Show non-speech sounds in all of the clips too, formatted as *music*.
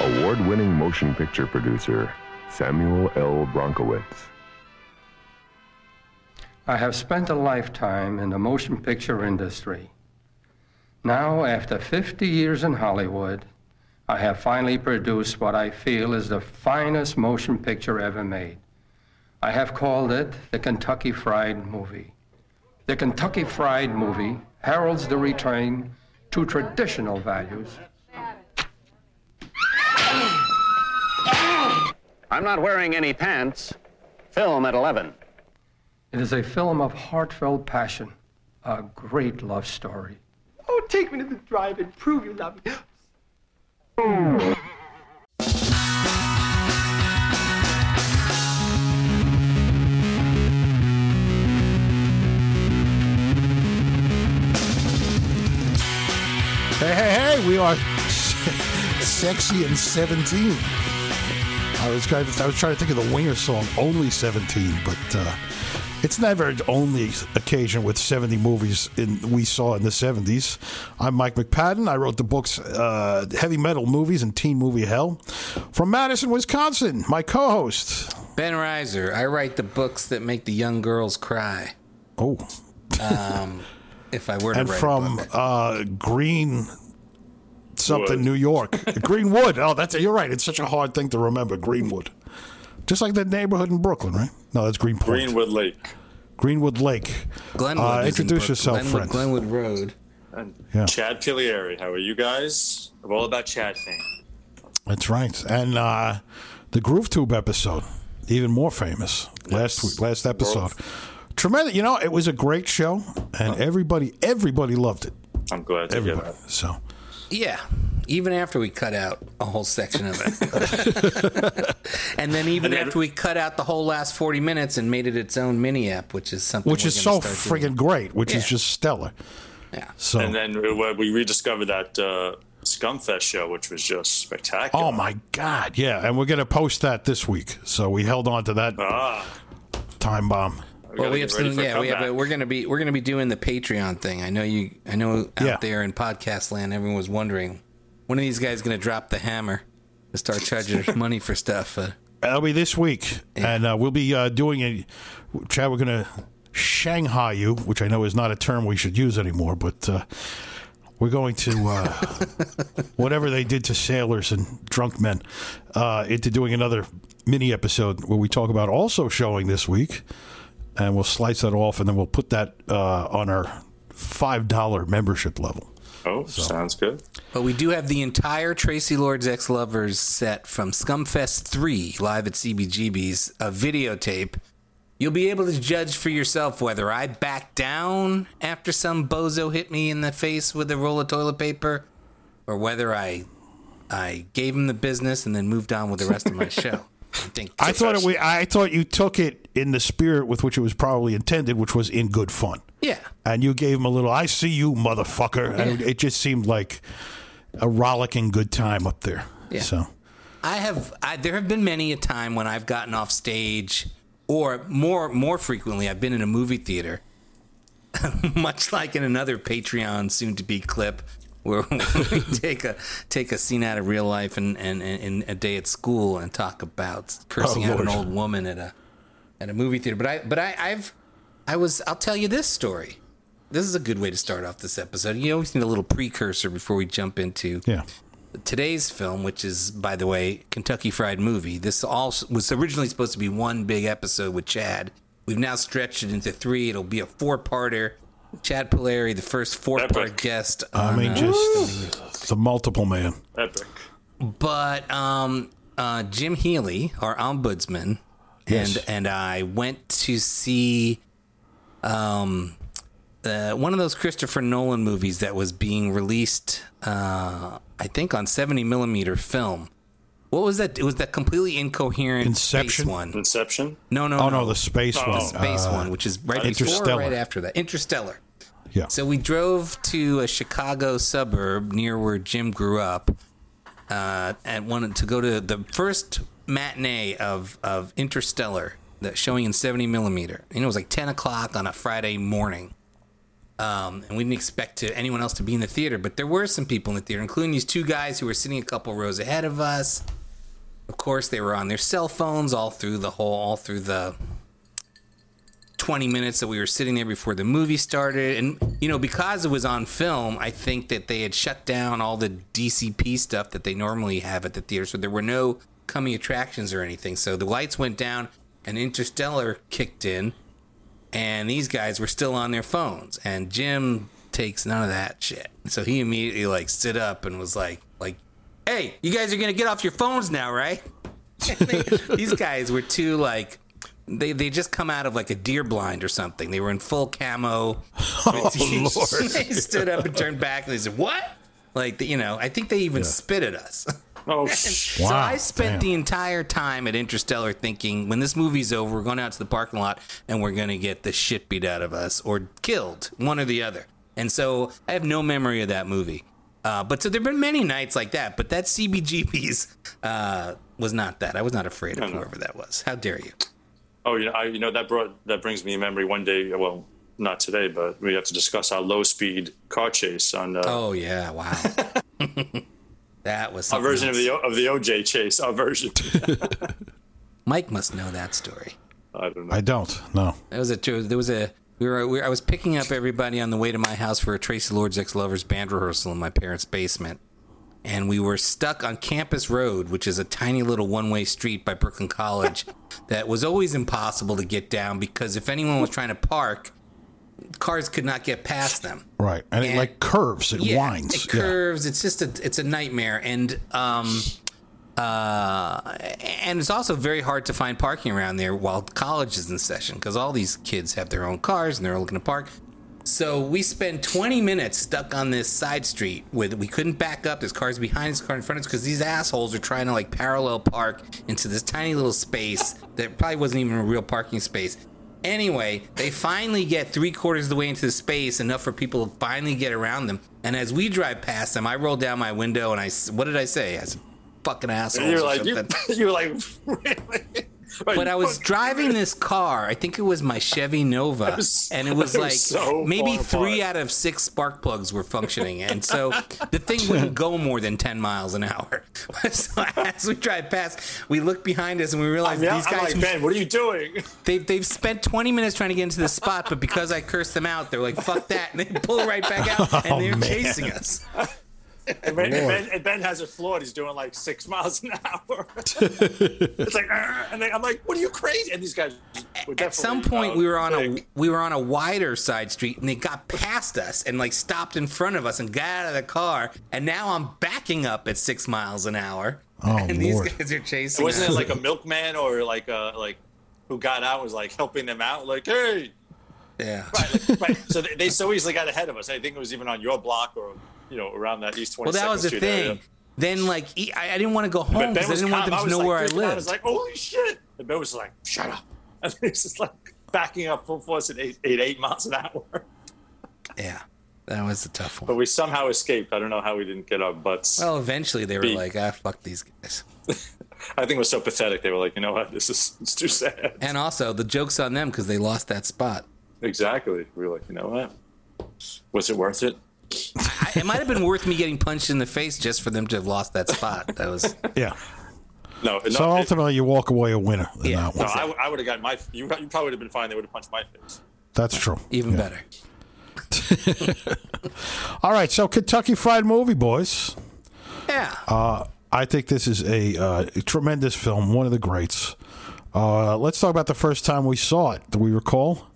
award winning motion picture producer Samuel L. Bronkowitz. I have spent a lifetime in the motion picture industry. Now, after 50 years in Hollywood, I have finally produced what I feel is the finest motion picture ever made. I have called it the Kentucky Fried Movie. The Kentucky Fried Movie heralds the return to traditional values. I'm not wearing any pants. Film at 11. It is a film of heartfelt passion, a great love story. Oh, take me to the drive and Prove you love me. Hey, hey, hey, we are *laughs* sexy and 17. I was trying to, I was trying to think of the Winger song, Only 17, but uh, it's never only occasion with 70 movies in, we saw in the 70s. I'm Mike McPadden. I wrote the books uh, Heavy Metal Movies and Teen Movie Hell. From Madison, Wisconsin, my co host. Ben Reiser. I write the books that make the young girls cry. Oh. Um, *laughs* if I were to and write from uh, Green something, Wood. New York. Greenwood. Oh, that's you're right. It's such a hard thing to remember. Greenwood, just like that neighborhood in Brooklyn, right? No, that's Greenpoint. Greenwood Lake. Greenwood Lake. Glenwood. Uh, is in introduce yourself, Glenwood, friends. Glenwood Road. And Yeah. Chad Pilieri. How are you guys? I'm all about Chad fame. That's right. And uh, the Groove Tube episode, even more famous. Last week, last episode. Tremendous. You know, it was a great show, and everybody, everybody loved it. I'm glad to hear Everybody. that. So. Yeah. Even after we cut out a whole section of it. *laughs* and then even And then- after we cut out the whole last 40 minutes and made it its own mini app, which is something Which we're is so gonna doing. friggin' great, which is just stellar. Yeah. So. And then we rediscovered that uh, Scumfest show, which was just spectacular. Oh my God! Yeah, and we're gonna post that this week. So we held on to that Ah, time bomb. We Well, gotta we get have ready some, for a yeah, we have. comeback. We're gonna be we're gonna be doing the Patreon thing. I know you. I know out Yeah. there in podcast land, everyone was wondering when are these guys gonna drop the hammer to start charging money for stuff. Uh, That'll be this week, and uh, we'll be uh, doing a. Chad, we're gonna Shanghai you, which I know is not a term we should use anymore, but uh, we're going to uh, *laughs* whatever they did to sailors and drunk men uh, into doing another mini episode where we talk about also showing this week, and we'll slice that off, and then we'll put that uh, on our five dollar membership level. Oh, sounds good. But we do have the entire Tracy Lord's Ex Lovers set from Scumfest 3 live at CBGB's, a videotape. You'll be able to judge for yourself whether I backed down after some bozo hit me in the face with a roll of toilet paper or whether I I gave him the business and then moved on with the rest of my *laughs* show. I think I thought it, I thought you took it in the spirit with which it was probably intended, which was in good fun. Yeah. And you gave him a little "I see you, motherfucker," and it just seemed like a rollicking good time up there. Yeah. So I have. I, there have been many a time when I've gotten off stage, or more more frequently, I've been in a movie theater, *laughs* much like in another Patreon soon-to-be clip, where *laughs* we take a take a scene out of real life and and, and a day at school and talk about cursing Oh, out an old woman at a at a movie theater. But I but I, I've I was. I'll tell you this story. This is a good way to start off this episode. You always need a little precursor before we jump into yeah, today's film, which is, by the way, Kentucky Fried Movie. This all was originally supposed to be one big episode with Chad. We've now stretched it into three. It'll be a four-parter. Chad Polari, the first four-part Epic. guest. I on, mean, uh, just the multiple man. Epic. but um, uh, Jim Healy, our ombudsman, Yes. and and I went to see um, uh, one of those Christopher Nolan movies that was being released, uh, I think, on seventy millimeter film. What was that? It was that completely incoherent Inception? space one. Inception. No, no, Oh no, no, the space Oh. one. the space Uh, one, which is right before, or right after that. Interstellar. Yeah. So we drove to a Chicago suburb near where Jim grew up, uh, and wanted to go to the first matinee of of Interstellar, that showing in seventy millimeter. And it was like ten o'clock on a Friday morning. Um, and we didn't expect to anyone else to be in the theater, but there were some people in the theater, including these two guys who were sitting a couple rows ahead of us. Of course, they were on their cell phones all through the whole, all through the 20 minutes that we were sitting there before the movie started. And, you know, because it was on film, I think that they had shut down all the DCP stuff that they normally have at the theater. So there were no coming attractions or anything. So the lights went down and Interstellar kicked in, and these guys were still on their phones. And Jim takes none of that shit. So he immediately, like, stood up and was like, like, hey, you guys are going to get off your phones now, right? They- *laughs* these guys were too, like, they they just come out of like a deer blind or something. They were in full camo. *laughs* Oh, *laughs* they stood up and turned back and they said, "What?" Like you know, I think they even spit at us. Oh, shit. so I spent damn. the entire time at Interstellar thinking, when this movie's over, we're going out to the parking lot and we're going to get the shit beat out of us or killed, one or the other. And so I have no memory of that movie. Uh, but so there've been many nights like that, but that CBGB's uh, was not that. I was not afraid of whoever that was. How dare you? oh, you know, I, you know that brought that brings me a memory. One day, well, not today, but we have to discuss our low speed car chase on uh, Oh yeah, wow. *laughs* that was our something version of the of the OJ chase. Our version. *laughs* Mike must know that story. I don't know. I don't. No. There was a there was a we were, we I was picking up everybody on the way to my house for a Tracy Lords Ex Lovers band rehearsal in my parents' basement, and we were stuck on Campus Road, which is a tiny little one way street by Brooklyn College *laughs* that was always impossible to get down because if anyone was trying to park, cars could not get past them. Right. And, it like curves. It yeah, winds. It curves. It's just a it's a nightmare, and um, uh, and it's also very hard to find parking around there while college is in session because all these kids have their own cars and they're looking to park. So we spent 20 minutes stuck on this side street with we couldn't back up. There's cars behind us, cars in front of us because these assholes are trying to like parallel park into this tiny little space that probably wasn't even a real parking space. Anyway, they finally get three quarters of the way into the space, enough for people to finally get around them. And as we drive past them, I roll down my window and I, what did I say? I said, fucking assholes. You're like you, *laughs* you're like *laughs* really. But I was *laughs* driving this car. I think it was my Chevy Nova, was- and it was it was like so maybe three apart. out of six spark plugs were functioning, and so the thing wouldn't go more than ten miles an hour. so as we drive past, we look behind us and we realize Yeah, these I'm guys like Ben. What are you doing? They've, they've spent 20 minutes trying to get into the spot, but because I cursed them out, they're like, fuck that. And they pull right back out, oh, and Oh, they're man. chasing us. And ben, and ben, and Ben has it floored. He's doing like six miles an hour. *laughs* it's like, and I'm like, "What are you crazy?" And these guys. Were At some point, uh, we were on a we were on a wider side street, and they got past us and like stopped in front of us and got out of the car. And now I'm backing up at six miles an hour, Oh, *laughs* and these guys are chasing Wasn't us. it like a milkman or like a like who got out was like helping them out? Like, hey, yeah. right, like, right. So they, they so easily got ahead of us. I think it was even on your block or you know around that East Twenty Well, that was the Street thing. area. Then, like, I didn't want to go home because I was didn't want them to know like, where I out. I was like, "Holy shit!" And Ben was like, "Shut up!" *laughs* And he's just like backing up full force at eight, eight, eight miles an hour. yeah, that was a tough one. But we somehow escaped. I don't know how we didn't get our butts. Well, eventually they were Beat. like, ah, fuck these guys. *laughs* I think it was so pathetic. They were like, you know what? This is it's too sad. And also, the joke's on them because they lost that spot. Exactly. We were like, you know what? Was it worth it? *laughs* I, it might have been worth me getting punched in the face just for them to have lost that spot. That was Yeah. No. So no, it- ultimately, you walk away a winner in Yeah. that no one. I, I would have gotten my. You, you probably would have been fine. They would have punched my face. That's true. even Yeah. better. *laughs* All right. So Kentucky Fried Movie, boys. Yeah. I think this is a uh, tremendous film, one of the greats. Uh, let's talk about the first time we saw it. Do we recall?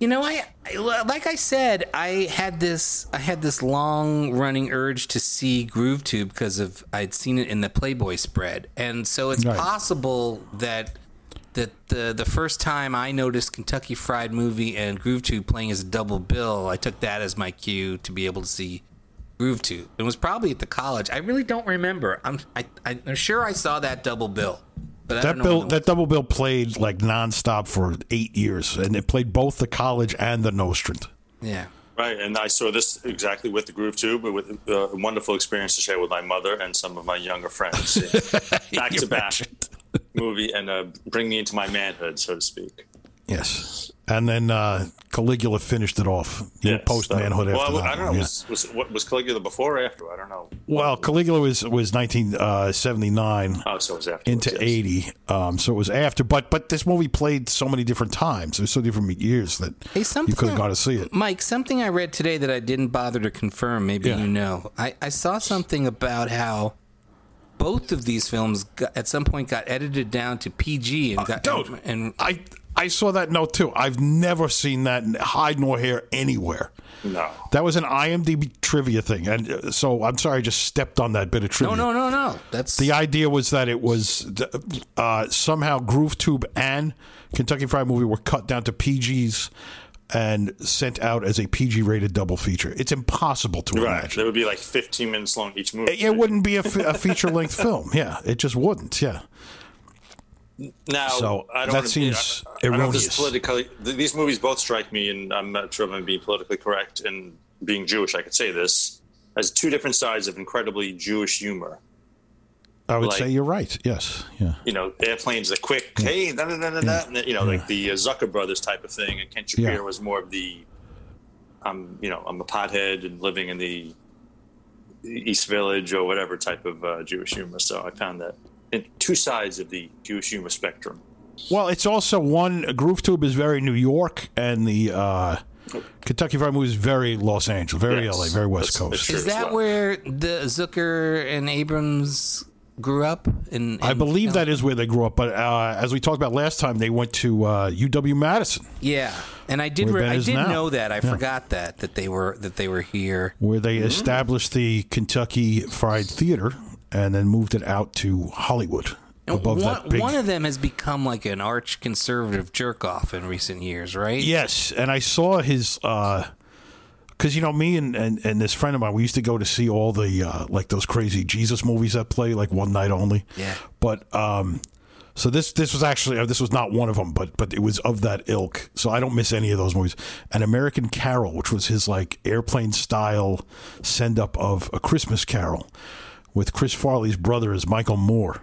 You know, I, I like I said, I had this I had this long running urge to see Groove Tube because of I'd seen it in the Playboy spread, and so it's Right. possible that that the the first time I noticed Kentucky Fried Movie and Groove Tube playing as a double bill, I took that as my cue to be able to see Groove Tube. It was probably at the college. I really don't remember. I'm I, I'm sure I saw that double bill. But That bill, when it that double bill played like nonstop for eight years, and it played both the college and the Nostrand. yeah. Right, and I saw this exactly with the Groove Tube, but with uh, a wonderful experience to share with my mother and some of my younger friends. *laughs* back to back movie and uh, bring me into my manhood, so to speak. Yes, and then uh, Caligula finished it off. Yes, post manhood uh, after well, that. I don't know. yeah. Was, was what was Caligula before or after? I don't know. Well, Caligula was was 1979 Oh, so it was after. into 80, um, so it was after. But but this movie played so many different times. It was so different years that Hey, something you could have got to see it. Mike, something I read today that I didn't bother to confirm, maybe Yeah. you know. I, I saw something about how both of these films got, at some point got edited down to PG and got Uh, Dude, and I I saw that note too. I've never seen that hide nor hair anywhere. No. That was an IMDb trivia thing, and uh, so I'm sorry I just stepped on that bit of trivia. no, no, no, no. That's The idea was that it was uh, somehow Groove Tube and Kentucky Fried Movie were cut down to PGs and sent out as a PG rated double feature. It's impossible to Right. imagine. There would be like 15 minutes long each movie. It, it wouldn't be a, feature length *laughs* film. Yeah, it just wouldn't. Yeah. Now, So, I don't that wanna be- seems I, I erroneous. politically. th- These movies both strike me, and I'm not sure if I'm being politically correct. And being Jewish, I could say this as two different sides of incredibly Jewish humor. I would Like- say you're right. Yes. Yeah. You know, airplanes, the quick, hey, da da da da da, and then, you know, like the uh, Zucker brothers type of thing. And Ken Shapiro Yeah. was more of the, I'm, you know, I'm a pothead and living in the East Village or whatever type of uh, Jewish humor. So I found that two sides of the Jewish humor spectrum. Well, it's also one Groove Tube is very New York, and the uh, Kentucky Fried Movie is very Los Angeles, very Yes, LA, very West that's- Coast. that's is that well. where the Zucker and Abrahams grew up? In, I in- believe that is where they grew up, but uh, as we talked about last time, they went to uh, UW Madison, Yeah, and I did. Re- I did now. know that. I Yeah. forgot that that they were that they were here. where they Mm-hmm. established the Kentucky Fried Theater and then moved it out to Hollywood above one, that big. one of them has become like an arch conservative jerk off in recent years, right? Yes, and I saw his because you know me and, and and this friend of mine we used to go to see all the uh, like those crazy Jesus movies that play like one night only. Yeah. But um, so this this was actually uh, this was not one of them, but but it was of that ilk. So I don't miss any of those movies. An American Carol, which was his like airplane style send up of a Christmas Carol, with Chris Farley's brother as Michael Moore.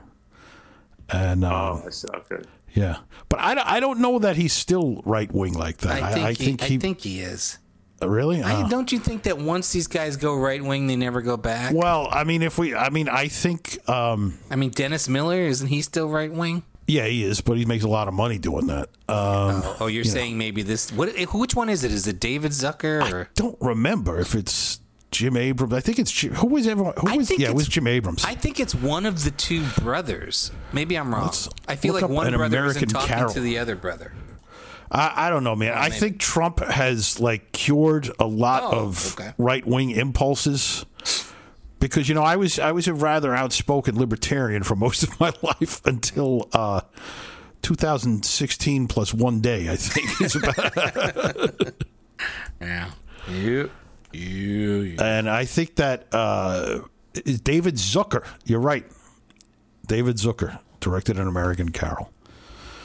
And uh, Oh, I see. Okay. yeah, but I, don't- I don't know that he's still right wing like that. I think, I, he, think he, I think he is. really. I, Uh, don't you think that once these guys go right wing, they never go back? well, I mean, if we, I mean, I think, um, I mean, Dennis Miller isn't he still right wing? yeah, he is, but he makes a lot of money doing that. Um, Oh, you're saying maybe this? What? Which one is it? Is it David Zucker or? don't remember if it's Jim Abrahams. I think it's Jim, who was everyone? Who I was? Yeah, it was Jim Abrahams. I think it's one of the two brothers. Maybe I'm wrong. Let's I feel like one brother American isn't talking Carol. to the other brother. I, I don't know, man. I think Trump has like cured a lot Oh, of okay. right wing impulses. Because you know, I was I was a rather outspoken libertarian for *laughs* most of my life until uh, 2016 plus one day. I think is about, *laughs* Yeah. You. You. and I think that uh, is David Zucker. You're right, David Zucker directed an American Carol.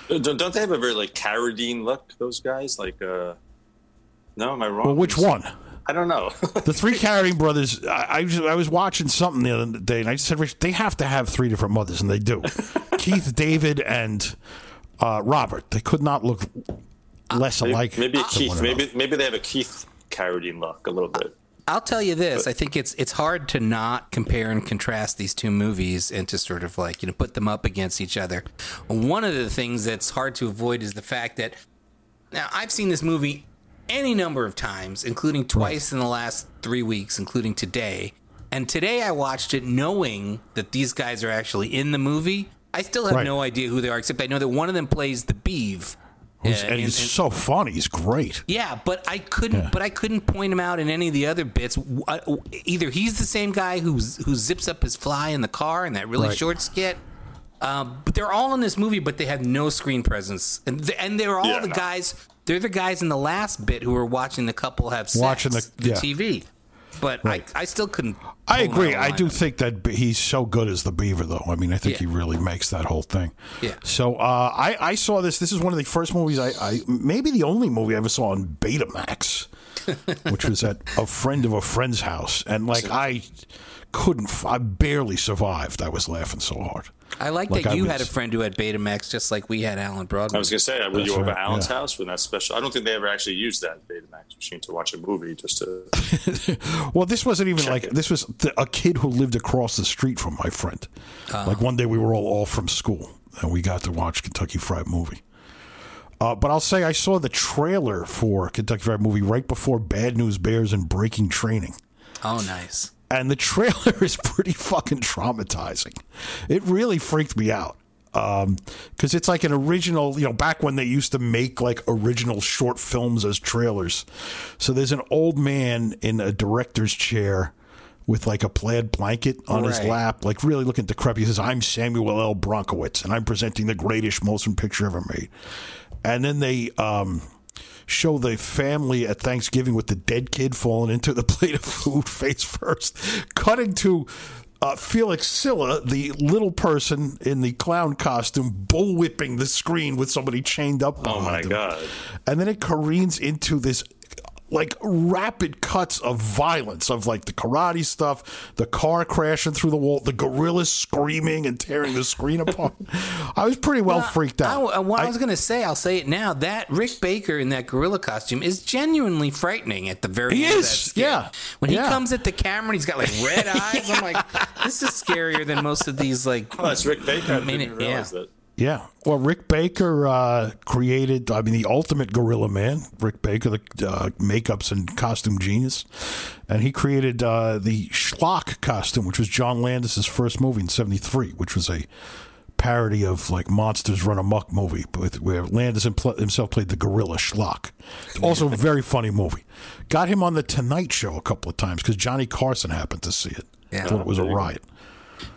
Don't, don't they have a very like Carradine look? Those guys, like, uh, no, am I wrong? Well, which one? I don't know. *laughs* The three Carradine brothers. I, I, was, I was watching something the other day, and I just said, Rich, they have to have three different mothers, and they do. *laughs* Keith, David, and uh, Robert. They could not look less alike. maybe than Keith. one another. Maybe maybe they have a Keith Carradine look a little bit. I'll tell you this. I think it's it's hard to not compare and contrast these two movies and to sort of like you know put them up against each other. One of the things that's hard to avoid is the fact that now I've seen this movie any number of times, including twice in the last three weeks, including today. And today I watched it knowing that these guys are actually in the movie. I still have Right. no idea who they are, except I know that one of them plays the Beeve. Who's- Uh, and he's so funny. He's great. yeah, but I couldn't. But I couldn't point him out in any of the other bits. Either he's the same guy who's who zips up his fly in the car in that really Right. short skit. Um, but they're all in this movie, but they have no screen presence, and th- and they're all Yeah, the no. guys. They're the guys in the last bit who are watching the couple have sex, Watching the- the yeah. TV. But Right. I, I still couldn't. I agree. I do think that he's so good as the Beaver, though. I mean, I think Yeah. he really makes that whole thing. Yeah. So uh, I, I saw this. This is one of the first movies I, I maybe the only movie I ever saw on Betamax. *laughs* which was at a friend of a friend's house, and like I couldn't, I barely survived. I was laughing so hard. I like, Like that I you had a friend who had Betamax, just like we had Alan Broadway. I was gonna say, were That's you over right, at Alan's yeah. house when that special? I don't think they ever actually used that Betamax machine to watch a movie. Just to *laughs* Well, this wasn't even like it. this was the, a kid who lived across the street from my friend. Like one day we were all off from school and we got to watch Kentucky Fried Movie. Uh, but I'll say I saw the trailer for Kentucky Fried Movie right before Bad News Bears and Breaking Training. oh, nice. And the trailer *laughs* is pretty fucking traumatizing. It really freaked me out because it's like an original. You know, back when they used to make like original short films as trailers. So there's an old man in a director's chair with like a plaid blanket on his lap, like really looking decrepit. He says, "I'm Samuel L. Bronkowitz, and I'm presenting the greatest motion picture ever made." And then they. um show the family at Thanksgiving with the dead kid falling into the *laughs* plate of food face first. Cutting to uh, Felix Silla, the little person in the clown costume, bullwhipping the screen with somebody chained up. oh my god, And then it careens into this like rapid cuts of violence of like the karate stuff, the car crashing through the wall, the gorillas screaming and tearing the screen *laughs* apart. I was pretty well, freaked out. I, what I, I- was going to say, I'll say it now. That Rick Baker in that gorilla costume is genuinely frightening at the very He end. of is, that yeah, When he yeah. comes at the camera and he's got like red *laughs* eyes, I'm like, this is scarier than most of these like. oh, that's Rick Baker. I mean, didn't it- realize yeah. that. Yeah. Well, Rick Baker uh, created, I mean, the ultimate gorilla man, Rick Baker, the uh, makeups and costume genius. And he created uh, the Schlock costume, which was John Landis's first movie in 73, which was a parody of like Monsters Run Amok movie, with, where Landis himself played the gorilla Schlock. Also, a very funny movie. Got him on The Tonight Show a couple of times because Johnny Carson happened to see it. Yeah. Thought it was a riot.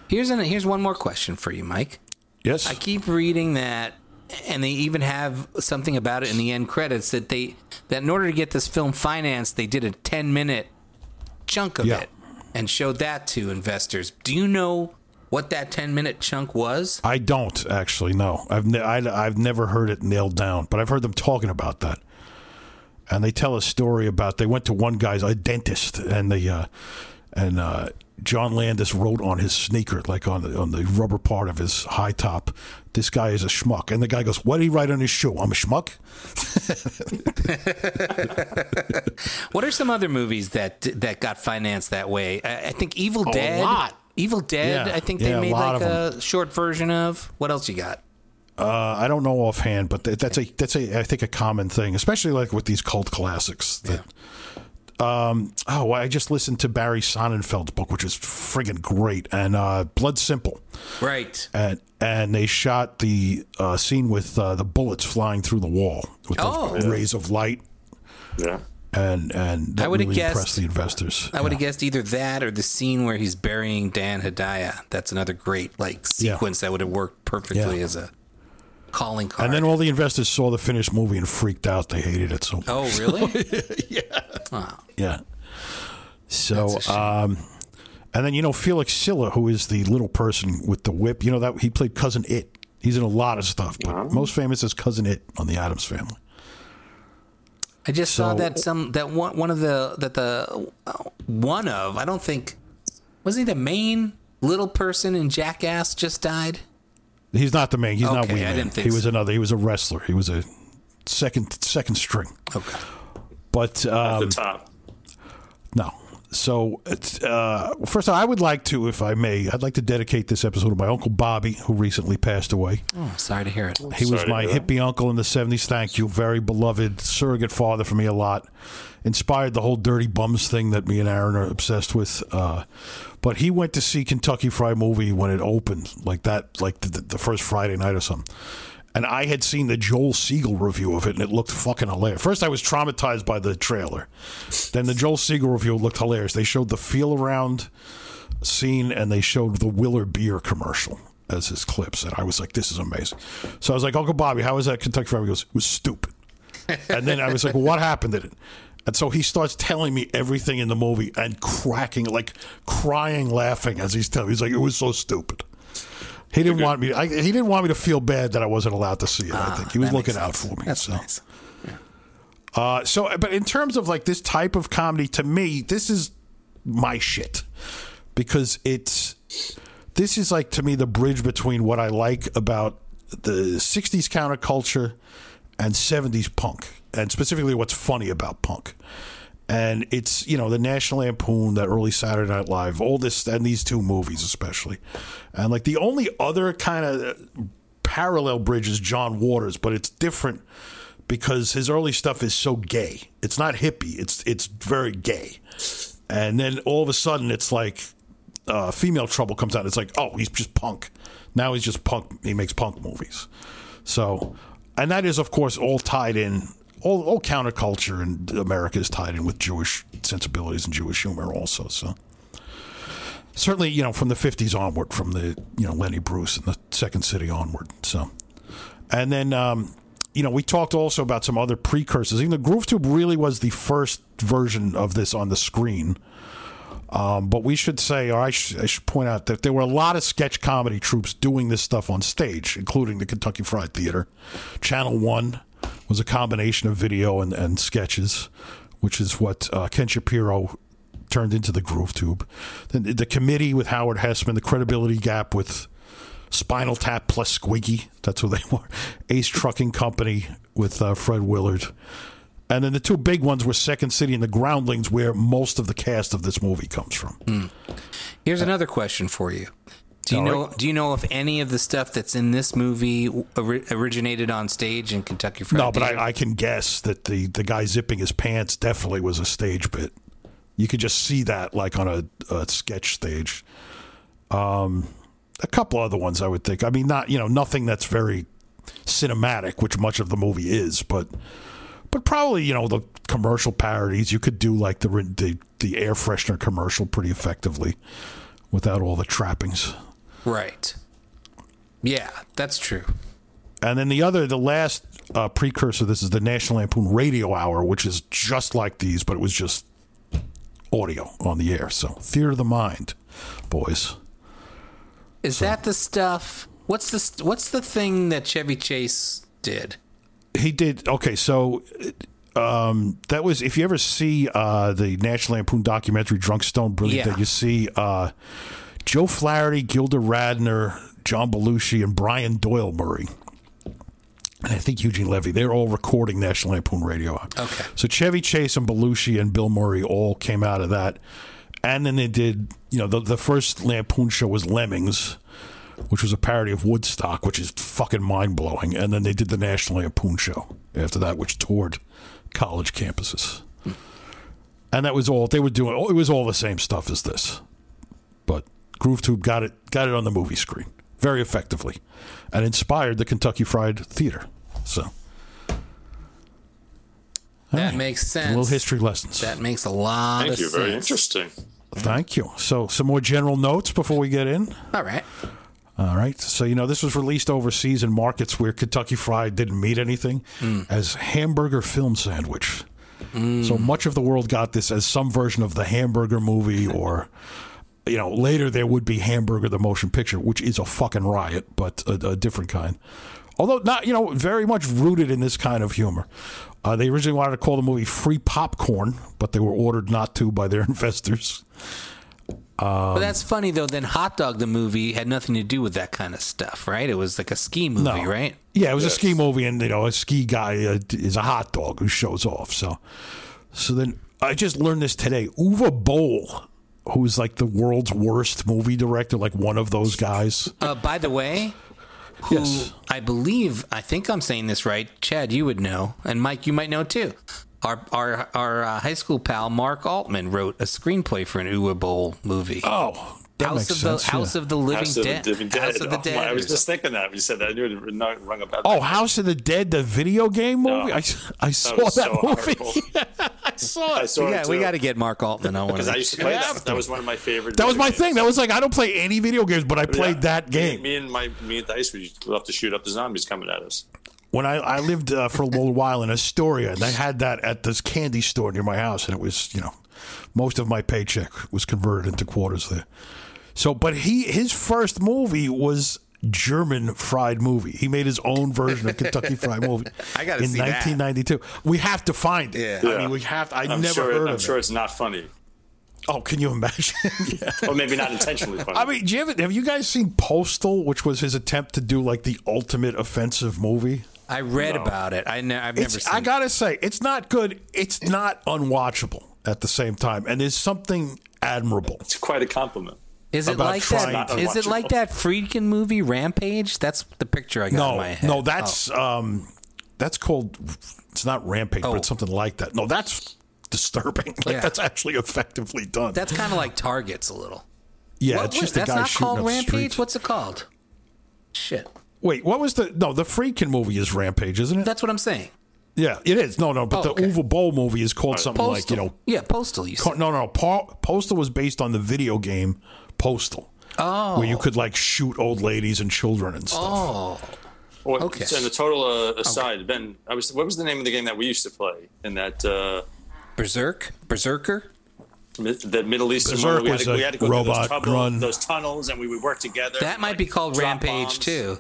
Here's an, here's one more question for you, Mike. Yes. I keep reading that, and they even have something about it in the end credits that they that in order to get this film financed, they did a 10 minute chunk of Yeah. it and showed that to investors. Do you know what that 10 minute chunk was? I don't actually know. I've ne- I, have never heard it nailed down, but I've heard them talking about that. And they tell a story about they went to one guy's a dentist, and they uh, and uh, John Landis wrote on his sneaker, like on the on the rubber part of his high top, "This guy is a schmuck." And the guy goes, "What did he write on his shoe? I'm a schmuck." *laughs* What are some other movies that that got financed that way? I, I think Evil Oh, a Dead. lot. Evil Dead. Yeah. I think they a made lot like a short version of. What else you got? Uh, I don't know offhand, but th- that's a that's a I think a common thing, especially like with these cult classics. That, um, oh, I just listened to Barry Sonnenfeld's book, which is friggin' great, and uh, Blood Simple, Right. and and they shot the uh, scene with uh, the bullets flying through the wall with those Oh. rays of light, Yeah. and and that I would've really guessed- the investors. I would have guessed either that or the scene where he's burying Dan Hedaya. That's another great like Yeah. sequence that would have worked perfectly Yeah. as a calling card. And then all the investors saw the finished movie and freaked out. They hated it so much. oh, really? *laughs* Yeah. Yeah. So, That's a shame. um, and then you know Felix Silla, who is the little person with the whip. You know that he played cousin It. He's in a lot of stuff, but most famous is cousin It on the Addams Family. I just saw that some that one one of the that the uh, one of I don't think was he the main little person in Jackass just died. He's not the main. He's not Okay, Wee I Man. didn't think he was so. another. He was a wrestler. He was a second second string. Okay. But Off um, the top. No. So, it's, uh, first, I would like to, if I may, I'd like to dedicate this episode to my uncle Bobby, who recently passed away. Oh, sorry to hear it. He was Sorry to my hear that. hippie uncle in the 70s. Thank you. Very beloved surrogate father for me a lot. Inspired the whole dirty bums thing that me and Aaron are obsessed with. Uh, but he went to see Kentucky Fried Movie when it opened, like that, like the, the first Friday night or something. And I had seen the Joel Siegel review of it, and it looked fucking hilarious. First, I was traumatized by the trailer. Then the Joel Siegel review looked hilarious. They showed the feel around scene and they showed the Willer beer commercial as his clips. And I was like, this is amazing. So I was like, Uncle Bobby, how was that Kentucky Fried? He goes, it was stupid. And then I was like, well, what happened in it? And so he starts telling me everything in the movie and cracking, like crying, laughing as he's telling me. He's like, it was so stupid. He didn't want me. I, he didn't want me to feel bad that I wasn't allowed to see it. I think he was Ah, looking out for me. That's so. nice. Uh, so, but in terms of like this type of comedy, to me, this is my shit because it's this is like to me the bridge between what I like about the '60s counterculture and '70s punk, and specifically what's funny about punk. And it's you know the National Lampoon, that early Saturday Night Live, all this, and these two movies especially, and like the only other kind of parallel bridge is John Waters, but it's different because his early stuff is so gay. It's not hippie. It's it's very gay, and then all of a sudden it's like uh, female trouble comes out. It's like oh he's just punk. Now he's just punk. He makes punk movies. So, and that is of course all tied in. All, all counterculture in America is tied in with Jewish sensibilities and Jewish humor also. So certainly, you know, from the 50s onward, from the, you know, Lenny Bruce and the Second City onward. So, and then, um, you know, we talked also about some other precursors. Even the Groove Tube really was the first version of this on the screen. Um, but we should say, or I, sh- I should point out that there were a lot of sketch comedy troops doing this stuff on stage, including the Kentucky Fried Theater. Channel One was a combination of video and, and sketches, which is what uh, Ken Shapiro turned into the Groove Tube. Then the committee with Howard Hesseman, the credibility gap with Spinal Tap plus Squeaky. That's what they *laughs* were. Ace Trucking Company with uh, Fred Willard. And then the two big ones were Second City and the Groundlings, where most of the cast of this movie comes from. Here's another question for you. Do you know? Do you know if any of the stuff that's in this movie ori- originated on stage in Kentucky Fried No, but I, I can guess that the, the guy zipping his pants definitely was a stage bit. You could just see that like on a, a sketch stage. Um, a couple other ones I would think. I mean, not you know nothing that's very cinematic, which much of the movie is, but but probably you know the commercial parodies. You could do like the the, the air freshener commercial pretty effectively without all the trappings. Right. Yeah, that's true. And then the other, the last uh, precursor, this is the National Lampoon Radio Hour, which is just like these, but it was just audio on the air. So, Theater of the Mind, boys. Is that the stuff? What's the What's the thing that Chevy Chase did? He did, okay, so um, that was, if you ever see uh, the National Lampoon documentary, Drunk Stone Brilliant, Yeah. that you see uh, Joe Flaherty, Gilda Radner, John Belushi, and Brian Doyle Murray. And I think Eugene Levy, they're all recording National Lampoon Radio. Okay. So Chevy Chase and Belushi and Bill Murray all came out of that. And then they did, you know, the, the first Lampoon show was Lemmings, which was a parody of Woodstock, which is fucking mind blowing. And then they did the National Lampoon show after that, which toured college campuses. And that was all they were doing. It was all the same stuff as this, but Groove Tube got it got it on the movie screen very effectively, and inspired the Kentucky Fried Theater. So That makes sense. little history lessons. That makes a lot Thank of you. sense. Very interesting. Thank you. So some more general notes before we get in. All right. All right. So, you know, this was released overseas in markets where Kentucky Fried didn't mean anything mm. as hamburger film sandwich. Mm. So much of the world got this as some version of the hamburger movie or, you know, later there would be Hamburger the Motion Picture, which is a fucking riot, but a, a different kind. Although not, you know, very much rooted in this kind of humor. Uh, they originally wanted to call the movie Free Popcorn, but they were ordered not to by their *laughs* investors. but that's funny though. Then Hot Dog the movie had nothing to do with that kind of stuff, right? It was like a ski movie, No. right? Yeah, it was a ski movie, and you know, a ski guy uh, is a hot dog who shows off. So, so then I just learned this today. Uwe Boll, who's like the world's worst movie director, like one of those guys. Uh, by the way, who Yes. I believe, I think I'm saying this right. Chad, you would know, and Mike, you might know too. Our our our uh, high school pal Mark Altman wrote a screenplay for an Uwe Boll movie. Oh, that House makes of sense. the House yeah. of the Living House of Dead. the Living Dead. House of the Oh, Dead. I was just thinking that. when You said that. I knew it not rung about. Oh, House of the Dead, the video game movie. I, I saw was that so movie. horrible. *laughs* I saw it. I saw we it got, we got to get Mark Altman on one of because I used to play have that. That was one of my favorite. That was my video thing. That was like I don't play any video games, but I played Yeah. that game. Me, me and my me and Dice, we love to shoot up the zombies coming at us. when I, I lived uh, for a little while in Astoria, and I had that at this candy store near my house, and it was you know most of my paycheck was converted into quarters there. So, but he his first movie was German fried movie. He made his own version of *laughs* Kentucky Fried Movie. I gotta in see that. 1992. We have to find it. Yeah. I mean, we have. To, I I'm never sure, heard I'm of sure it. it's not funny, Oh, can you imagine? *laughs* Yeah. or maybe not intentionally funny. I mean, do you have, have you guys seen Postal, which was his attempt to do like the ultimate offensive movie? I read about it. I ne- I've never It's, seen. I gotta say, it's not good. It's not unwatchable at the same time, and there's something admirable. it's quite a compliment. Is it like that? to- it like that Friedkin movie Rampage? That's the picture I got in No, my head. no, that's um, that's called. It's not Rampage, Oh. but it's something like that. No, that's disturbing. *laughs* Like Yeah. that's actually effectively done. that's kind of like Targets a little. yeah, What- it's just a guy not shooting called up Rampage. streets. What's it called? Shit, Wait, what was the? No, the Friedkin movie is Rampage, isn't it? that's what I'm saying. yeah, it is. No, no, but Oh, the okay. Uwe Boll movie is called something Postal. like you know. yeah, Postal. You said. No, no, Pa- Postal was based on the video game Postal. Oh, where you could like shoot old ladies and children and stuff. oh, Well, Okay. And a total uh, aside, Ben, I was. What was the name of the game that we used to play in that uh, Berzerk, Berserker. mi- the Middle Eastern Berzerk one? We had, to, a we had to go robot through those, run. tunnels, those tunnels, and we would work together. That and, might like, be called Rampage bombs. too.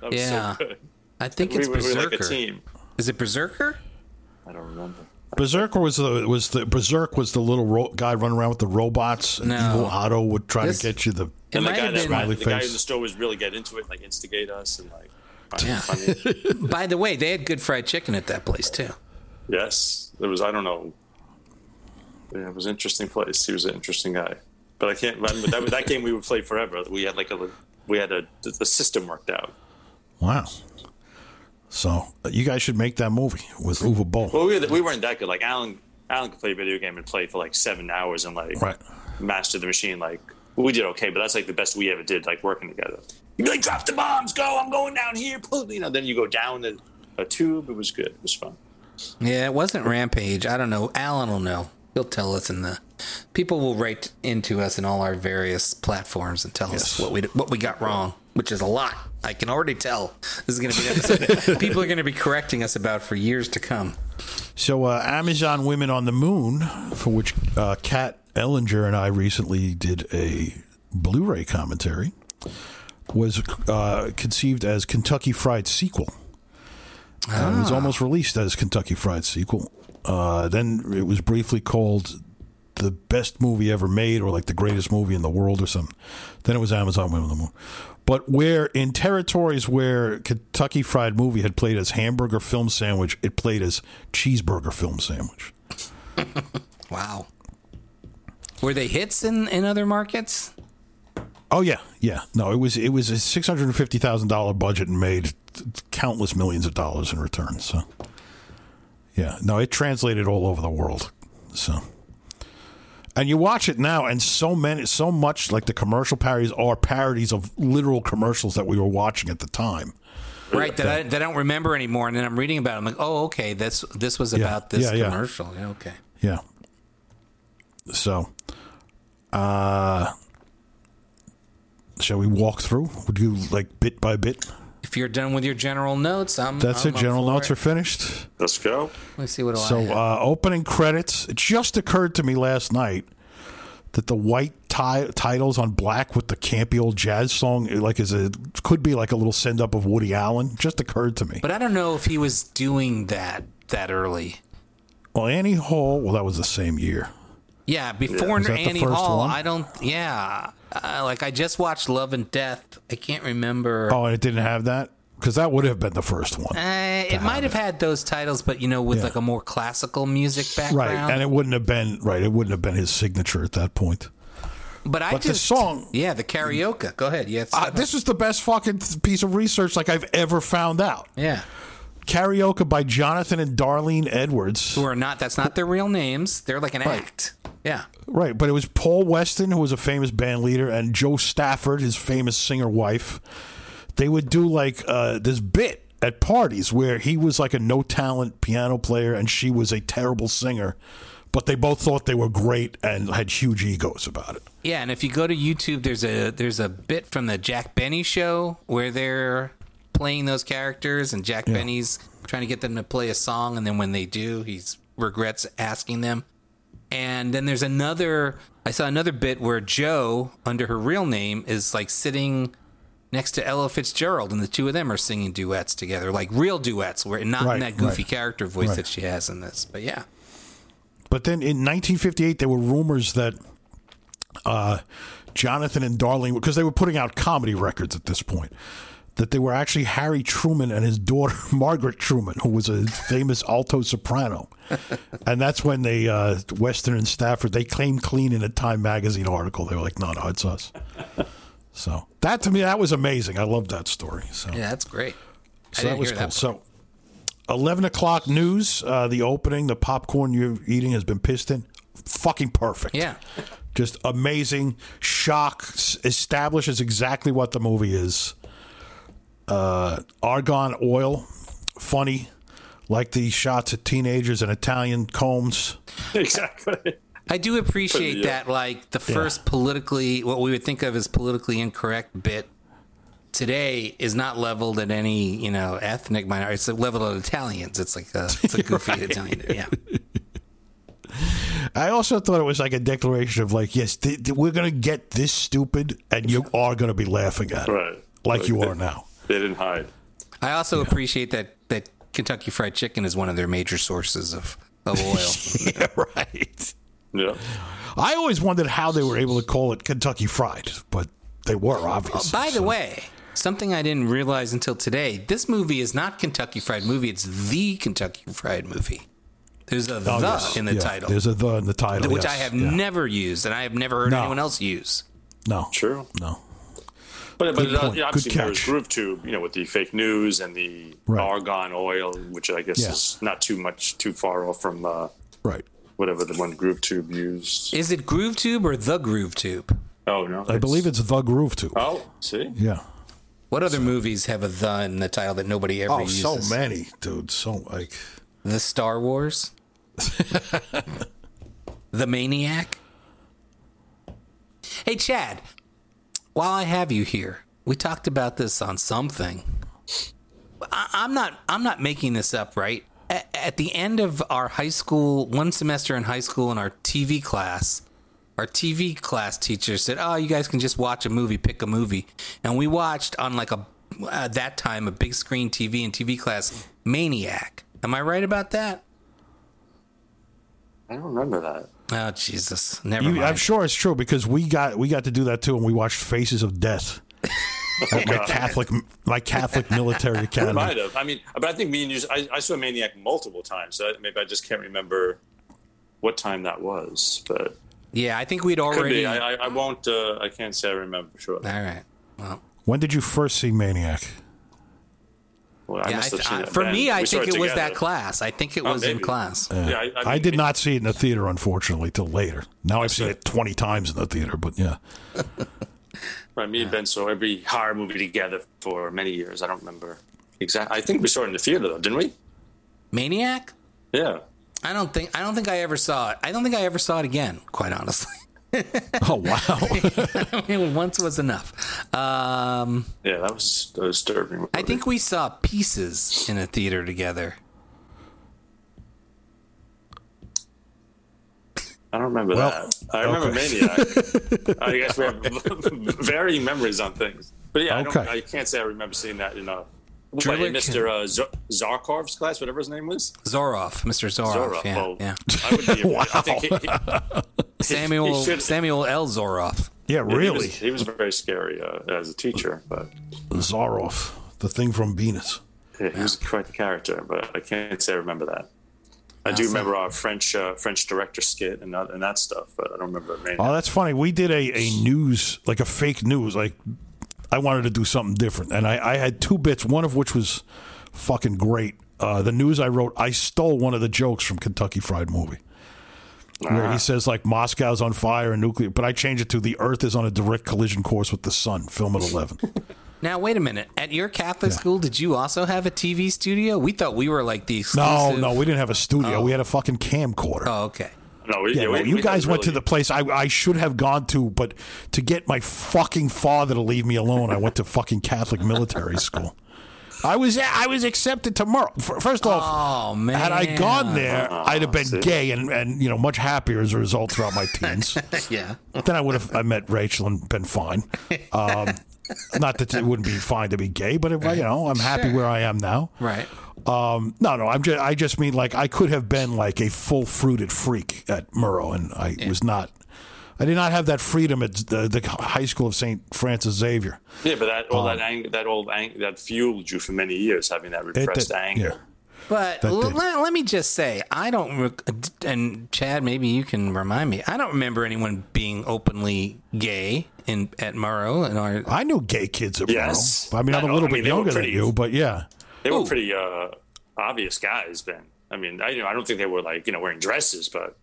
That was Yeah. so good. I think We, it's we were Berserker. like a team. Is it Berserker? I don't remember. Berserker was the was the Berzerk was the little ro- guy running around with the robots. And No. Evil Otto would try This- to get you the. It And the guy have that been. Smiley the guy face. in the store was really get into it, like instigate us, and like. Yeah. *laughs* By the way, they had good fried chicken at that place too. yes, it was. I don't know. Yeah, it was an interesting place. He was an interesting guy, but I can't. That, that, that game we would play forever. We had like a we had a the system worked out. Wow. So you guys should make that movie with Uwe Boll. Well, we, we weren't that good. Like Alan, Alan could play a video game and play for like seven hours and like Right. master the machine. Like we did okay, but that's like the best we ever did. Like working together. You'd be like, drop the bombs, go. I'm going down here. Pull, you know. Then you go down the, a tube. It was good. It was fun. Yeah, it wasn't Rampage. I don't know. Alan will know. He'll tell us in the. People will write into us in all our various platforms and tell Yes. us what we what we got wrong, which is a lot. I can already tell. This is going to be an episode people are going to be correcting us about for years to come. So uh, Amazon Women on the Moon, for which uh, Kat Ellinger and I recently did a Blu-ray commentary, was uh, conceived as Kentucky Fried Sequel. Uh, it was almost released as Kentucky Fried Sequel. Uh, then it was briefly called the best movie ever made, or like the greatest movie in the world, or something. Then it was Amazon Women on the Moon. But where in territories where Kentucky Fried Movie had played as hamburger film sandwich, it played as cheeseburger film sandwich. *laughs* Wow. Were they hits in, in other markets? Oh yeah, yeah. No, it was it was a six hundred and fifty thousand dollar budget and made countless millions of dollars in returns. So yeah, no, it translated all over the world. So and you watch it now, and so many, so much like the commercial parodies are parodies of literal commercials that we were watching at the time. Right, that I, that I don't remember anymore. And then I'm reading about it. I'm like, oh, okay, this this was about this yeah, yeah. commercial. Yeah, okay. Yeah. So, uh, shall we walk through? Would you like bit by bit? If you're done with your general notes, I'm. That's I'm it. General notes it. are finished. Let's go. Let me see what So, I uh, opening credits. It just occurred to me last night that the white ti- titles on black with the campy old jazz song, like, is a could be like a little send up of Woody Allen. Just occurred to me. But I don't know if he was doing that that early. Well, Annie Hall. Well, that was the same year. Yeah, before Was that the Annie first Hall, one? I don't. Yeah, uh, like I just watched Love and Death. I can't remember. Oh, it didn't have that because that would have been the first one. Uh, it might have had those titles, but you know, with Yeah. like a more classical music background. Right, and it wouldn't have been right. It wouldn't have been his signature at that point. but I but the just song- yeah, the Carioca. Go ahead. Yeah, Uh, this is the best fucking piece of research like I've ever found out. yeah. Carioca by Jonathan and Darlene Edwards. Who are not? That's not their real names. They're like an act. Yeah. Right, but it was Paul Weston, who was a famous band leader, and Jo Stafford, his famous singer wife. They would do like uh, this bit at parties where he was like a no talent piano player and she was a terrible singer, but they both thought they were great and had huge egos about it. Yeah, and if you go to YouTube, there's a there's a bit from the Jack Benny show where they're playing those characters, and Jack Yeah. Benny's trying to get them to play a song, and then when they do, he regrets asking them. And then there's another. I saw another bit where Jo, under her real name, is like sitting next to Ella Fitzgerald, and the two of them are singing duets together, like real duets, where not Right, in that goofy right. character voice Right. that she has in this. But yeah, But then in 1958, there were rumors that uh, Jonathan and Darlene, because they were putting out comedy records at this point, that they were actually Harry Truman and his daughter *laughs* Margaret Truman, who was a famous alto soprano. *laughs* and that's when they, uh, Weston and Stafford, they claimed clean in a Time magazine article. They were like, no, no, it's us. So that to me, that was amazing. I love that story. So. yeah, that's great. So that was cool. that So, eleven o'clock news. Uh, the opening, the popcorn you're eating has been pissed in. Fucking perfect. Yeah. just amazing. Shock establishes exactly what the movie is. Uh, argon oil, funny, like the shots at teenagers and Italian combs. *laughs* exactly. I do appreciate Yeah. that, like the first politically, what we would think of as politically incorrect bit today is not leveled at any, you know, ethnic minority. It's leveled at Italians. It's like a, it's a *laughs* goofy Italian. Yeah. I also thought it was like a declaration of like, yes, th- th- we're gonna get this stupid, and you are gonna be laughing at it, Right. like you are now. They didn't hide. I also appreciate that that Kentucky Fried Chicken is one of their major sources of, of oil. *laughs* yeah, right. Yeah. I always wondered how they were able to call it Kentucky Fried, but they were uh, obviously. By the way, something I didn't realize until today: this movie is not Kentucky Fried Movie; it's the Kentucky Fried Movie. There's a Oh, the yes. in the Yeah, title, There's a the in the title, which yes. I have Yeah. never used, and I have never heard No. anyone else use. No, True. no. But, but Good uh, yeah, Good obviously there was. Groove Tube, you know, with the fake news and the Right. argon oil, which I guess Yeah. is not too much too far off from uh, Right. whatever the one Groove Tube used. Is it Groove Tube or the Groove Tube? Oh no, I believe it's the Groove Tube. Oh, see, Yeah. What other movies have a the in the title that nobody ever Oh, uses? so many, dude. So like. The Star Wars. *laughs* the Maniac. Hey, Chad. While I have you here, we talked about this on something. I, I'm not. I'm not making this up, right? At, at the end of our high school, one semester in high school, in our TV class, our TV class teacher said, "Oh, you guys can just watch a movie, pick a movie," and we watched on like a at that time a big screen TV in TV class, Maniac. Am I right about that? I don't remember that. Oh Jesus! Never You, mind. I'm sure it's true because we got we got to do that too, and we watched Faces of Death *laughs* at my Catholic my Catholic military *laughs* We academy. might have. I mean, but I think me and you. I, I saw Maniac multiple times, so maybe I just can't remember what time that was. But Yeah, I think we'd could already. I, I, I won't. Uh, I can't say I remember for sure. All right. Well, When did you first see Maniac? Well, I yeah, I have th- seen I- it for then. me, I We think it was that class. I think it Oh, was in maybe. class. Yeah, I, I mean, did not see it in the theater, unfortunately, till later. Now I've seen it 20 times in the theater, but yeah. *laughs* Right, me and Ben saw every horror movie together for many years. I don't remember exactly. I think we saw it in the theater though, didn't we? Maniac. Yeah. I don't think. I don't think I ever saw it. I don't think I ever saw it again. Quite honestly, *laughs* Oh, wow. *laughs* I mean, once was enough. Um, Yeah, that was a disturbing. Movie. I think we saw pieces in a theater together. I don't remember Well, that. I remember okay. Maniac. I guess we have *laughs* varying memories on things. But yeah, I, don't, Okay. I can't say I remember seeing that in a what, Driller Mr. Uh, Z- Zarkov's class, whatever his name was. Zorov, Mr. Zorov. Zorov. Yeah, well, yeah. I would be. I think he, he, *laughs* Samuel he Samuel L. Zorov. Yeah, he really. was, he was very scary uh, as a teacher, but Zorov, the thing from Venus. yeah, he was quite the character. But I can't say I remember that. I do remember our French uh, French director skit and that, and that stuff, but I don't remember Maniac. Oh, that's funny. We did a, a news, like a fake news. Like, I wanted to do something different. And I, I had two bits, one of which was fucking great. Uh, the news I wrote, I stole one of the jokes from Kentucky Fried Movie. Where he says, like, Moscow's on fire and nuclear, but I changed it to the Earth is on a direct collision course with the sun, film at 11. *laughs* Now wait a minute. At your Catholic school, did you also have a TV studio? We thought we were like the no, exclusive. no, we didn't have a studio. We had a fucking camcorder. Oh, okay. No, we, Yeah, yeah, no, we, you we guys had went to the place I, I should have gone to, but to get my fucking father to leave me alone, I went to fucking Catholic military school. I was I was accepted tomorrow. First off, Oh man. had I gone there, I'd have been see. gay and, and you know much happier as a result throughout my *laughs* teens. yeah. then I would have I met Rachel and been fine. Um, Not that it wouldn't be fine to be gay, but if I, you know, I'm happy Sure. where I am now. Right. Um, no, no, I'm just, I just mean like I could have been like a full fruited freak at Murrow, and I was not. I did not have that freedom at the, the high school of St. Francis Xavier. Yeah, but that all Um, that ang- that old ang- that fueled you for many years, having that repressed did, anger. yeah. But That l- let, let me just say, I don't, rec- and Chad, maybe you can remind me. I don't remember anyone being openly gay in at Murrow and our. I knew gay kids at Yes. Murrow. I mean, I'm a know. little I mean, bit they were younger than pretty- you, but yeah. They were Ooh. pretty uh, obvious guys then. I mean, I you know I don't think they were like you know wearing dresses, but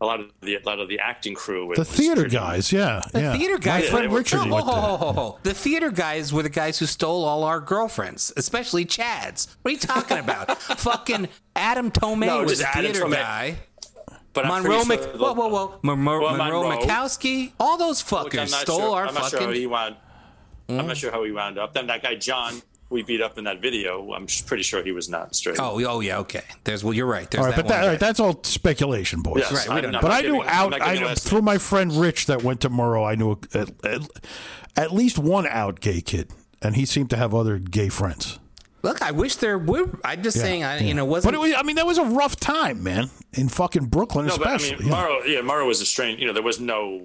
a lot of the a lot of the acting crew. The theater pretty- guys, yeah. The yeah. theater guys. Yeah, My friend were Richard pretty- Ho, went ho, there. ho, ho, ho. The theater guys were the guys who stole all our girlfriends, especially Chad's. What are you talking about? *laughs* Fucking Adam Tomei No, was just a Adam theater Tomei. guy. But I'm Monroe, Mc, sure whoa, whoa, whoa, Monroe, Well, Monroe Monroe. Mikowski, all those fuckers not stole sure, our I'm not sure how fucking. he wound. I'm Hmm? not sure how he wound up. Then that guy John, we beat up in that video. I'm pretty sure he was not straight. Oh, oh yeah, okay. There's well, you're right. There's All right, that but that, one all right, that's all speculation, boys. Yes, Right, we I'm don't not But I knew I'm out I knew, through my friend Rich that went to Murrow. I knew at, at, at least one out gay kid, and he seemed to have other gay friends. Look, I wish there would. I'm just Yeah, saying, I, yeah. you know, wasn't. But it was, I mean, that was a rough time, man, in fucking Brooklyn, No, but I especially. mean, yeah. Murrow, yeah, Murrow was a strange. You know, there was no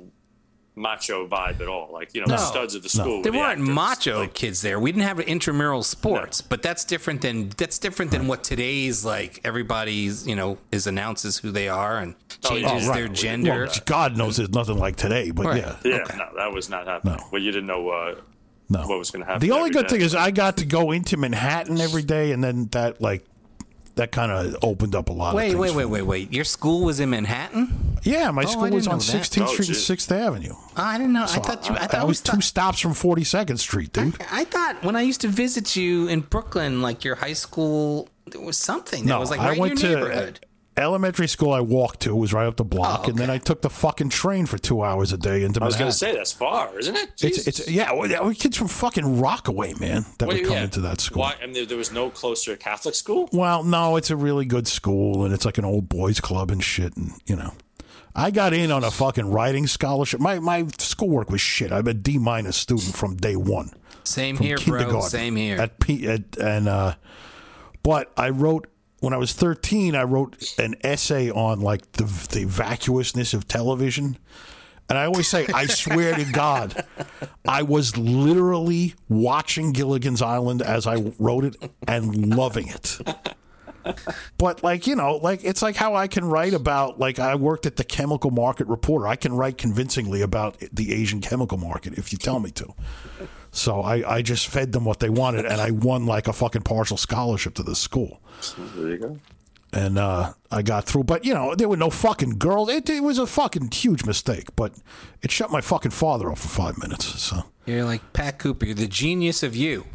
macho vibe at all. Like you know, the studs of the No. school. were there the weren't actors. macho Like, kids there. We didn't have intramural sports, but that's different than that's different than what today's like. Everybody's you know is announces who they are and Oh, yeah. changes Oh, right. their gender. Well, God knows there's nothing like today, but Right. yeah. yeah, no, that was not happening. No. Well, you didn't know uh, No. what was going to happen. The only good day. thing is I got to go into Manhattan every day, and then that like that kind of opened up a lot. Wait, things wait, wait, wait, wait. Your school was in Manhattan? Yeah, my Oh, school was on that. 16th Oh, Street and 6th Avenue. Oh, I didn't know. I thought you. I, thought I was thought- two stops from 42nd Street, dude. I thought when I used to visit you in Brooklyn, like your high school, there was something that No, was like I went in your to uh, neighborhood. Elementary school. I walked to was right up the block, Oh, and then. I took the fucking train for two hours a day into I was going to say that's far, isn't it? it's Jesus. it's yeah, yeah, we kids from fucking Rockaway, man, that What do would come yeah. into that school. Why? I mean, there, there was no closer Catholic school. Well, no, it's a really good school, and it's like an old boys club and shit, and you know. I got in on a fucking writing scholarship. My my schoolwork was shit. I'm a D minus student from day one. Same from here, bro. kindergarten Same here. At P at, and uh, but I wrote when I was 13. I wrote an essay on like the the vacuousness of television, and I always say, I swear to God, I was literally watching Gilligan's Island as I wrote it and loving it. But like you know, like it's like how I can write about like I worked at the Chemical Market Reporter. I can write convincingly about the Asian chemical market if you tell me to. So I, I just fed them what they wanted, and I won like a fucking partial scholarship to this school, There you go. and uh, I got through. But you know, there were no fucking girls. It, it was a fucking huge mistake, but it shut my fucking father off for five minutes. So You're like Pat Cooper. You're the genius of you.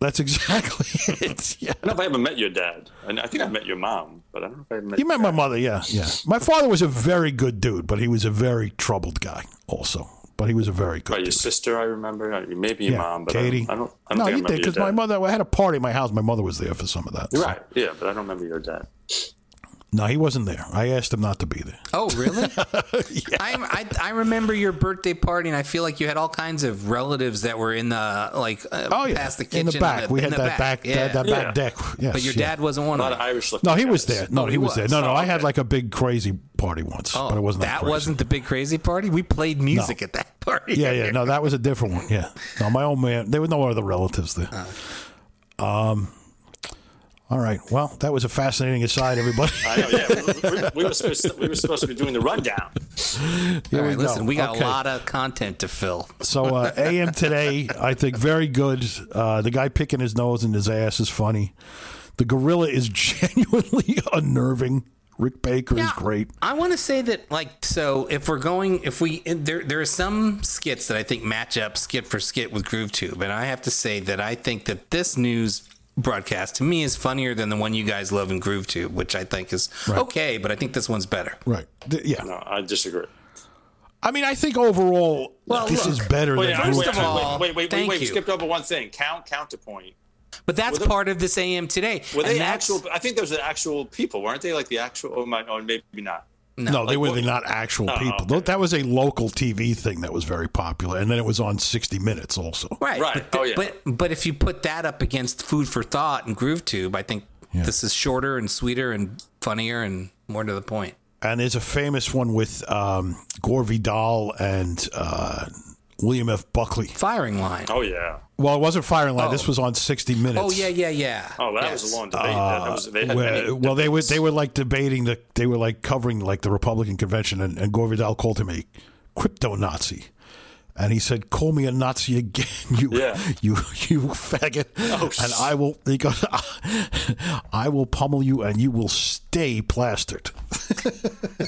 that's exactly *laughs* it. Yeah. I don't know if I ever met your dad, and I think I met your mom, but I don't know if I ever met. You met my mother, yeah, yeah. My father was a very good dude, but he was a very troubled guy, also. But he was a very good. By your sister, I remember. Uh, Maybe your yeah, mom, but Katie. I don't. I don't, I don't no, think you remember did because my mother. I had a party at my house. My mother was there for some of that. so- Right. Yeah, but I don't remember your dad. No, he wasn't there. I asked him not to be there. Oh, really? *laughs* I, I I remember your birthday party, and I feel like you had all kinds of relatives that were in the like uh, Oh yeah, past the kitchen in the back. we had that back, Yeah. that, that Yeah. back deck. Yes, but your yeah. dad wasn't one A lot of of them. Irish. No, he guys. was there. No, Oh, he, he was, there. No, no, Oh, I had like a big crazy party once, Oh, but it wasn't that, that crazy. wasn't the big crazy party. We played music at that party. Yeah, yeah. No, that was a different one. Yeah. No, my old man. There were no other relatives there. Um. All right. Well, that was a fascinating aside, everybody. *laughs* I know. Yeah, we, we, we were supposed to, we were supposed to be doing the rundown. Here All we right, go. listen, we got Okay. a lot of content to fill. So uh, AM today, I think very good. Uh, the guy picking his nose and his ass is funny. The gorilla is *laughs* genuinely unnerving. Rick Baker is great. I want to say that, like, so if we're going, if we there, there are some skits that I think match up skit for skit with GrooveTube, and I have to say that I think that this news broadcast to me is funnier than the one you guys love in GrooveTube, which I think is Right. okay, but I think this one's better. Right. Th- yeah. No, I disagree. I mean, I think overall, Well, this look. is better Wait, than I- First wait, of all, wait, wait, wait, thank wait, we you. skipped over one thing. Count counterpoint. But that's there- part of this AM today. Were they actual? I think those are actual people, weren't they? Like the actual? Oh my, oh maybe not. No, they were the not actual Oh, people. okay. That was a local TV thing that was very popular, and then it was on 60 Minutes also. Right. Right. But, Oh, yeah. but but if you put that up against Food for Thought and Groove Tube, I think this is shorter and sweeter and funnier and more to the point. And there's a famous one with um, Gore Vidal and uh, William F. Buckley. Firing line. Oh yeah. Well, it wasn't Firing Line. Oh. This was on 60 Minutes. Oh yeah, yeah, yeah. Oh, that Yes. was a long debate. that was, they had uh, Where- well, they were they were like debating the they were like covering like the Republican convention, and, and Gore Vidal called him a crypto Nazi, and he said, "Call me a Nazi again, *laughs* you Yeah. you you faggot, Oh, and I will." He goes, *laughs* "I will pummel you, and you will stay plastered." *laughs*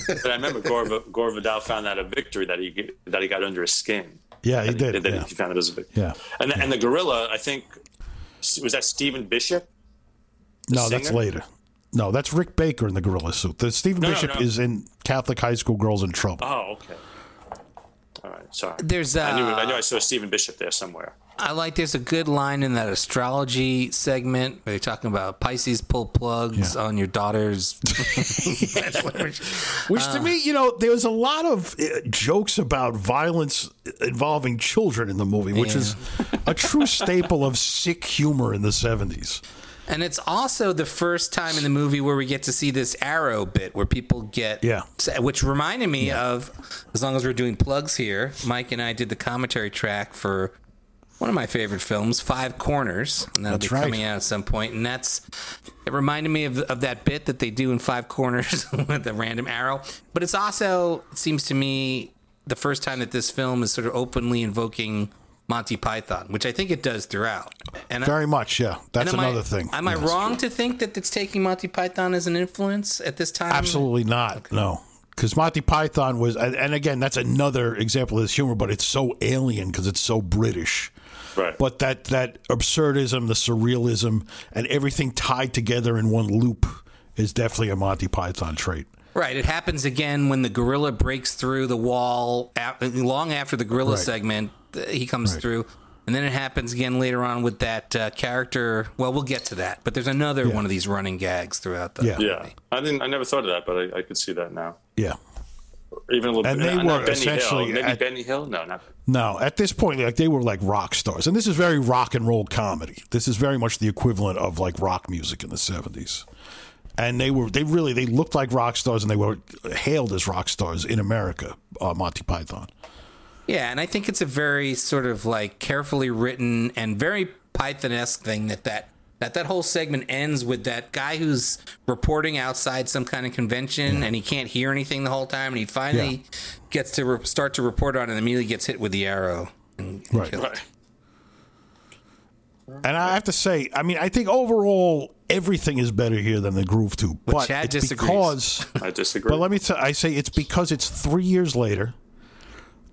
But I remember Gore, Gore Vidal found that a victory that he that he got under his skin. Yeah, he And did. That yeah. he found it as a victory. Yeah. And the, and the gorilla, I think, was that Stephen Bishop? No, that's later. No, that's Rick Baker in the gorilla suit. The Stephen No, no, Bishop no. is in Catholic High School Girls in Trouble. Oh, okay. All right, sorry. There's uh, I knew I knew I saw Stephen Bishop there somewhere. I like there's a good line in that astrology segment where they're talking about Pisces pull plugs Yeah. on your daughter's. *laughs* Which to me, you know, there was a lot of uh, jokes about violence involving children in the movie, which is a true staple of sick humor in the 70s. and it's also the first time in the movie where we get to see this arrow bit where people get. Yeah. Which reminded me of, as long as we're doing plugs here, Mike and I did the commentary track for one of my favorite films, Five Corners, and that'll That's be right. coming out at some point. And that's it reminded me of, of that bit that they do in Five Corners *laughs* with the random arrow. But it's also it seems to me the first time that this film is sort of openly invoking Monty Python, which I think it does throughout. And I- Very much, yeah. That's am I- another thing. Am I wrong to think that it's taking Monty Python as an influence at this time? Absolutely not. No. Because Monty Python was, and and again, that's another example of this humor, but it's so alien because it's so British. Right. But that that absurdism, the surrealism, and everything tied together in one loop is definitely a Monty Python trait. Right. It happens again when the gorilla breaks through the wall a- long after the gorilla Right. segment. uh, He comes through. And then it happens again later on with that uh, character. Well, we'll get to that. But there's another one of these running gags throughout the. Yeah. yeah, I didn't. I never thought of that, but I, I could see that now. Yeah. Even a little And bit. they not were Benny essentially Hill. Maybe at- Benny Hill. No, not. No, at this point, like they were like rock stars, and this is very rock and roll comedy. This is very much the equivalent of like rock music in the seventies. And they were they really they looked like rock stars, and they were hailed as rock stars in America. Uh, Monty Python. Yeah, and I think it's a very sort of like carefully written and very Python-esque thing that that that that whole segment ends with that guy who's reporting outside some kind of convention and he can't hear anything the whole time, and he finally gets to re- start to report on it and immediately gets hit with the arrow. And, and Right. killed. Right. And I have to say, I mean, I think overall everything is better here than the Groove Tube, But but Chad it's disagrees. because. *laughs* I disagree. But let me tell I say it's because it's three years later.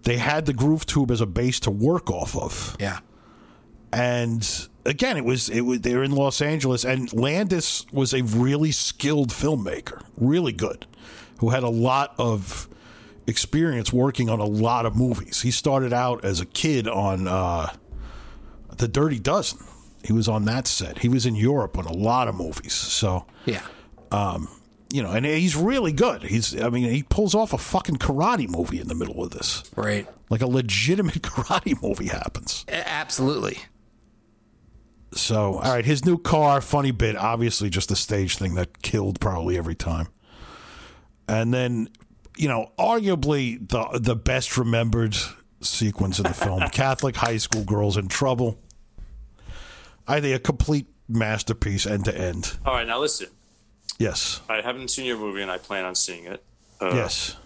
They had the Groove Tube as a base to work off of. Yeah. and again it was it was they're in Los Angeles and Landis was a really skilled filmmaker really good who had a lot of experience working on a lot of movies he started out as a kid on uh, the Dirty Dozen he was on that set he was in Europe on a lot of movies so Yeah. you know and he's really good he's I mean he pulls off a fucking karate movie in the middle of this Right. like a legitimate *laughs* karate movie happens absolutely. So, all right, his new car, funny bit, obviously just a stage thing that killed probably every time. And then, you know, arguably the the best remembered sequence in the film, *laughs* Catholic high school girls in trouble. I think a complete masterpiece end to end. All right, now listen. Yes. I haven't seen your movie, and I plan on seeing it. Uh, yes.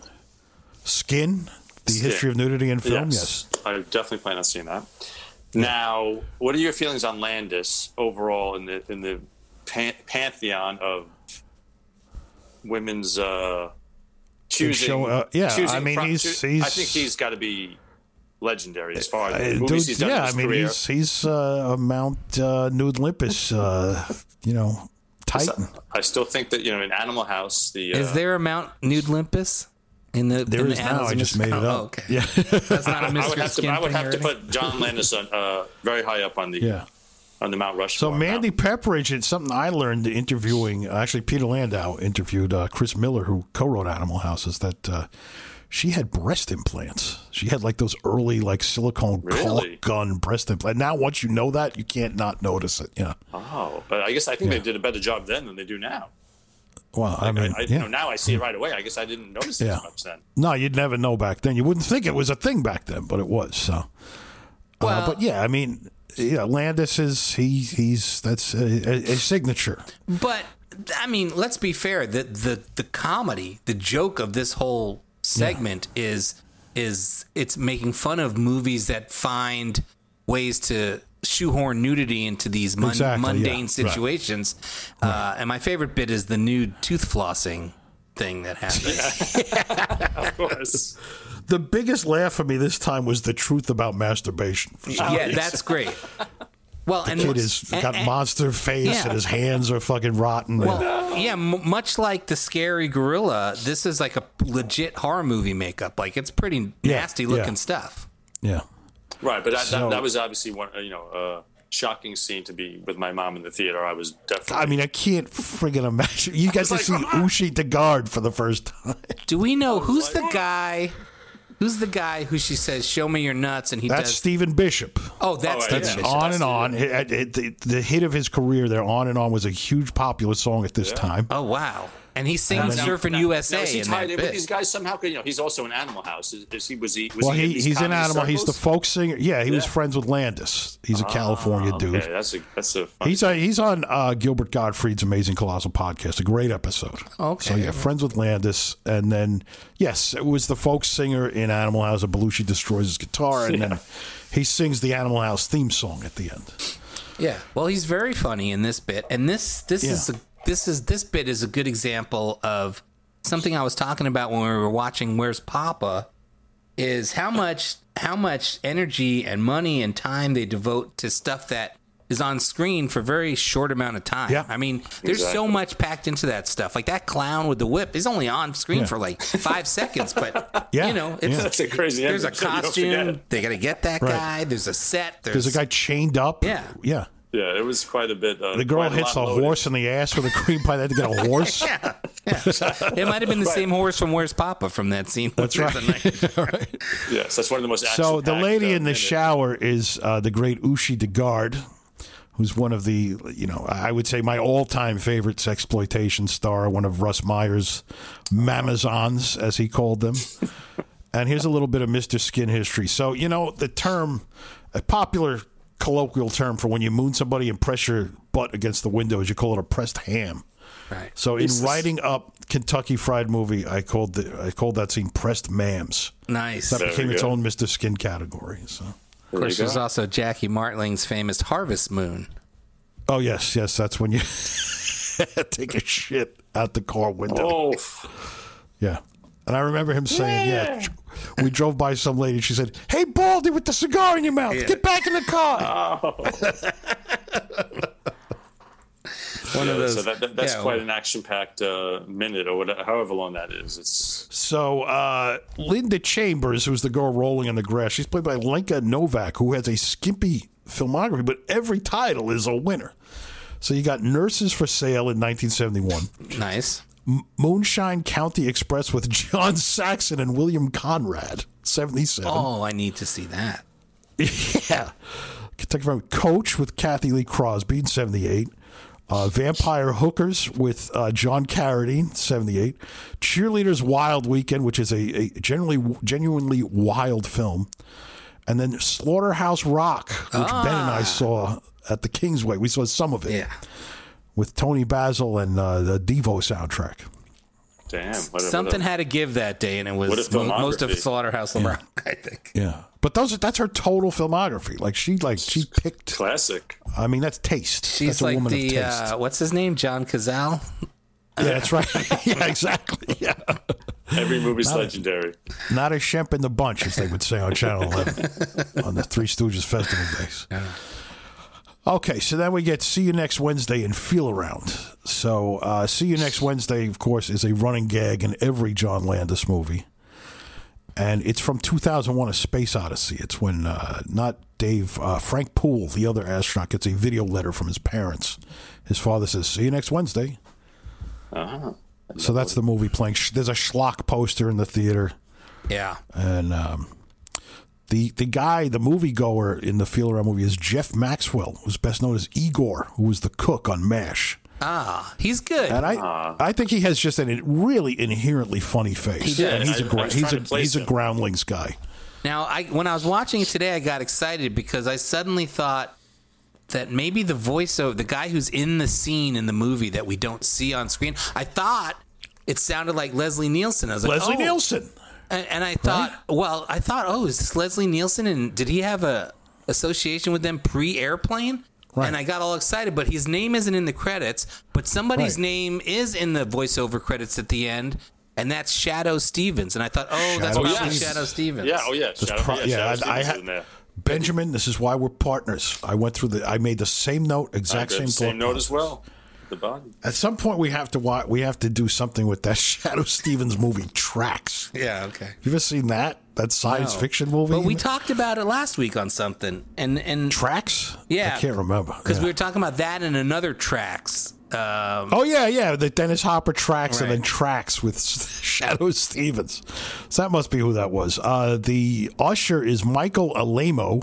Skin, the Skin. history of nudity in film. Yes, Yes. I definitely plan on seeing that. Now, what are your feelings on Landis overall in the in the pan- pantheon of women's uh, choosing? show- uh, yeah, choosing I mean, pro- he's- choo- I think he's got to be legendary as far as Uh, the movies dude, he's done in yeah, I mean, career. he's he's uh, a Mount uh, Nude Olympus, uh, you know, Titan. I still think that you know in Animal House, the uh, Is there a Mount Nude Olympus in the? There in is the now. I just made it Oh, up. okay. Yeah, That's not a mystery would have to, I would have to put John Landis on uh, very high up on the yeah. on the Mount Rushmore. So Mandy Pepperidge, it's something I learned interviewing. Actually, Peter Landau interviewed uh, Chris Miller, who co-wrote Animal House. Is that uh, she had breast implants? She had like those early like silicone Really? caulk gun breast implant. Now, once you know that, you can't not notice it. Yeah. Oh, but I guess I think they did a better job then than they do now. Well, I mean, I, I, yeah. you know, now I see it right away. I guess I didn't notice it Yeah. as much then. No, you'd never know back then. You wouldn't think it was a thing back then, but it was. So, uh, Well- but yeah, I mean, yeah, Landis is he he's that's a, a, a signature. But I mean, let's be fair. The the the comedy, the joke of this whole segment is is it's making fun of movies that find ways to shoehorn nudity into these mun- Exactly, yeah, mundane right. situations. Uh, and my favorite bit is the nude tooth flossing thing that happens. *laughs* Of course. The biggest laugh for me this time was the truth about masturbation. For some yeah, reason. that's great. Well, and kid has got and- monster face yeah. and his hands are fucking rotten. Well, yeah, m- much like the scary gorilla, this is like a legit horror movie makeup. Like it's pretty Yeah, nasty looking yeah. stuff. yeah. Right, but that, So- that, that was obviously one, uh, you know, uh, shocking scene to be with my mom in the theater. I was definitely. I mean, I can't friggin' imagine. You get to like, see come on. Uschi Digard for the first time. Do we know who's the guy? Who's the guy who she says, "Show me your nuts," and he That's does? Stephen Bishop. oh, that's Oh, Stephen yeah. Bishop. on and on. It- it- the, the hit of his career there, on and on, was a huge popular song at this time. Oh wow! And he sings Now- "Surfing now- USA" Now, is he in tied that in with these guys somehow? You know, he's also in Animal House. Is, is he? Was he? Was Well, he, he, in these he's in comedy Animal. He's the folk singer. Yeah, he was friends with Landis. He's a California dude. Okay, that's a that's a. Funny He's uh, he's on uh, Gilbert Gottfried's Amazing Colossal podcast. A great episode. Okay. So yeah, friends with Landis, and then yes, it was the folk singer in Animal House. A Belushi destroys his guitar, and then he sings the Animal House theme song at the end. Yeah. Well, he's very funny in this bit, and this this is a, this is this bit is a good example of something I was talking about when we were watching Where's Papa. Is how much how much energy and money and time they devote to stuff that is on screen for a very short amount of time. Yeah. I mean, there's so much packed into that stuff. Like that clown with the whip is only on screen Yeah. for like five *laughs* seconds, but Yeah, you know, it's yeah. That's a crazy. there's a image *laughs* that you don't costume. forget. They got to get that Right. guy. There's a set. There's, There's a guy chained up. Yeah. yeah. Yeah, it was quite a bit. Uh, The girl quite a hits a horse in the ass with a cream pie. They had to get a horse. Yeah, *laughs* yeah. It might have been the same horse from Where's Papa from that scene. That's right. a nice- *laughs* right. Yes, that's one of the most. So the lady uh, in the minutes. shower is uh, the great Uschi Digard, who's one of the, you know, I would say my all-time favorite exploitation star, one of Russ Meyer's mamazons, as he called them. and here's a little bit of Mr. Skin history. So, you know, the term, a popular colloquial term for when you moon somebody and press your butt against the window is you call it a pressed ham. Right. So in Jesus. writing up Kentucky Fried Movie, I called the I called that scene pressed mams. Nice. That There became its own Mr. Skin category. So. Of course, you there's also Jackie Martling's famous Harvest Moon. Oh yes, yes, that's when you *laughs* take a shit out the car window. Oh, Yeah. And I remember him saying, yeah. we drove by some lady. She said, Hey, Baldy, with the cigar in your mouth, get back in the car. *laughs* One of those. so that, that, that's yeah, quite an action-packed uh, minute or whatever, however long that is. It's So, uh, Linda Chambers, who's the girl rolling in the grass, she's played by Lenka Novak, who has a skimpy filmography, but every title is a winner. So you got Nurses for Sale in 1971, nice. Moonshine County Express with John *laughs* Saxon and William Conrad, 77. Oh, I need to see that. *laughs* Yeah. Kentucky Fried Coach with Cathy Lee Crosby in 78. Uh, Vampire Hookers with uh, John Carradine, 78. Cheerleaders Wild Weekend, which is a, a generally genuinely wild film. And then Slaughterhouse Rock, which Ben and I saw at the Kingsway. We saw some of it Yeah. with Toni Basil and uh, the Devo soundtrack. Damn. What a, what Something a, had to give that day, and it was mo- most of filmography. Slaughterhouse Rock, *laughs* I think. Yeah. But those that's her total filmography. Like she like she picked classic. I mean that's taste. She's that's a like woman of the taste. uh, what's his name, John Cazale. Yeah, that's right. *laughs* yeah, exactly. *laughs* Yeah. Every movie's legendary. Not a shemp in the bunch, as they would say on Channel 11 on the Three Stooges Festival days. Okay, so then we get See You Next Wednesday and Feel Around. So, uh, See You Next Wednesday, of course, is a running gag in every John Landis movie. and it's from 2001: A Space Odyssey. It's when uh, not Dave uh, Frank Poole, the other astronaut, gets a video letter from his parents. His father says, "See you next Wednesday." Uh-huh. So that's the movie playing. There's a schlock poster in the theater, Yeah. and um, the the guy, the moviegoer in the feel around movie is Jeff Maxwell, who's best known as Igor, who was the cook on MASH. Ah, he's good. And I, I think he has just a really inherently funny face. He does. And he's a I- I gra- he's a to place he's a groundlings guy. Now, I when I was watching it today, I got excited because I suddenly thought that maybe the voiceover, the guy who's in the scene in the movie that we don't see on screen, I thought it sounded like Leslie Nielsen. I was like, Leslie oh. Nielsen. And, and I thought, well, I thought, oh, is this Leslie Nielsen? And did he have a association with them pre-airplane? Right. And I got all excited, but his name isn't in the credits. But somebody's Right. name is in the voiceover credits at the end, and that's Shadoe Stevens. And I thought, oh, that's Shadoe probably Stevens. Shadoe Stevens. Yeah, oh yeah. Shadoe, pro- yeah, yeah, Shadoe I- I Stevens had- is in there. Benjamin, this is why we're partners. I went through the. I made the same note, exact got same same thought note as well. The body. At some point, we have to watch. We have to do something with that *laughs* Shadoe Stevens movie, Tracks. Yeah, okay. You ever seen that? That science No. fiction movie? But we talked about it last week on something, and and Tracks. Yeah. I can't remember because Yeah. we were talking about that and another tracks. Um, Oh yeah, yeah. The Dennis Hopper tracks and then tracks with *laughs* Shadoe Stevens. So that must be who that was. Uh, the usher is Michael Alamo,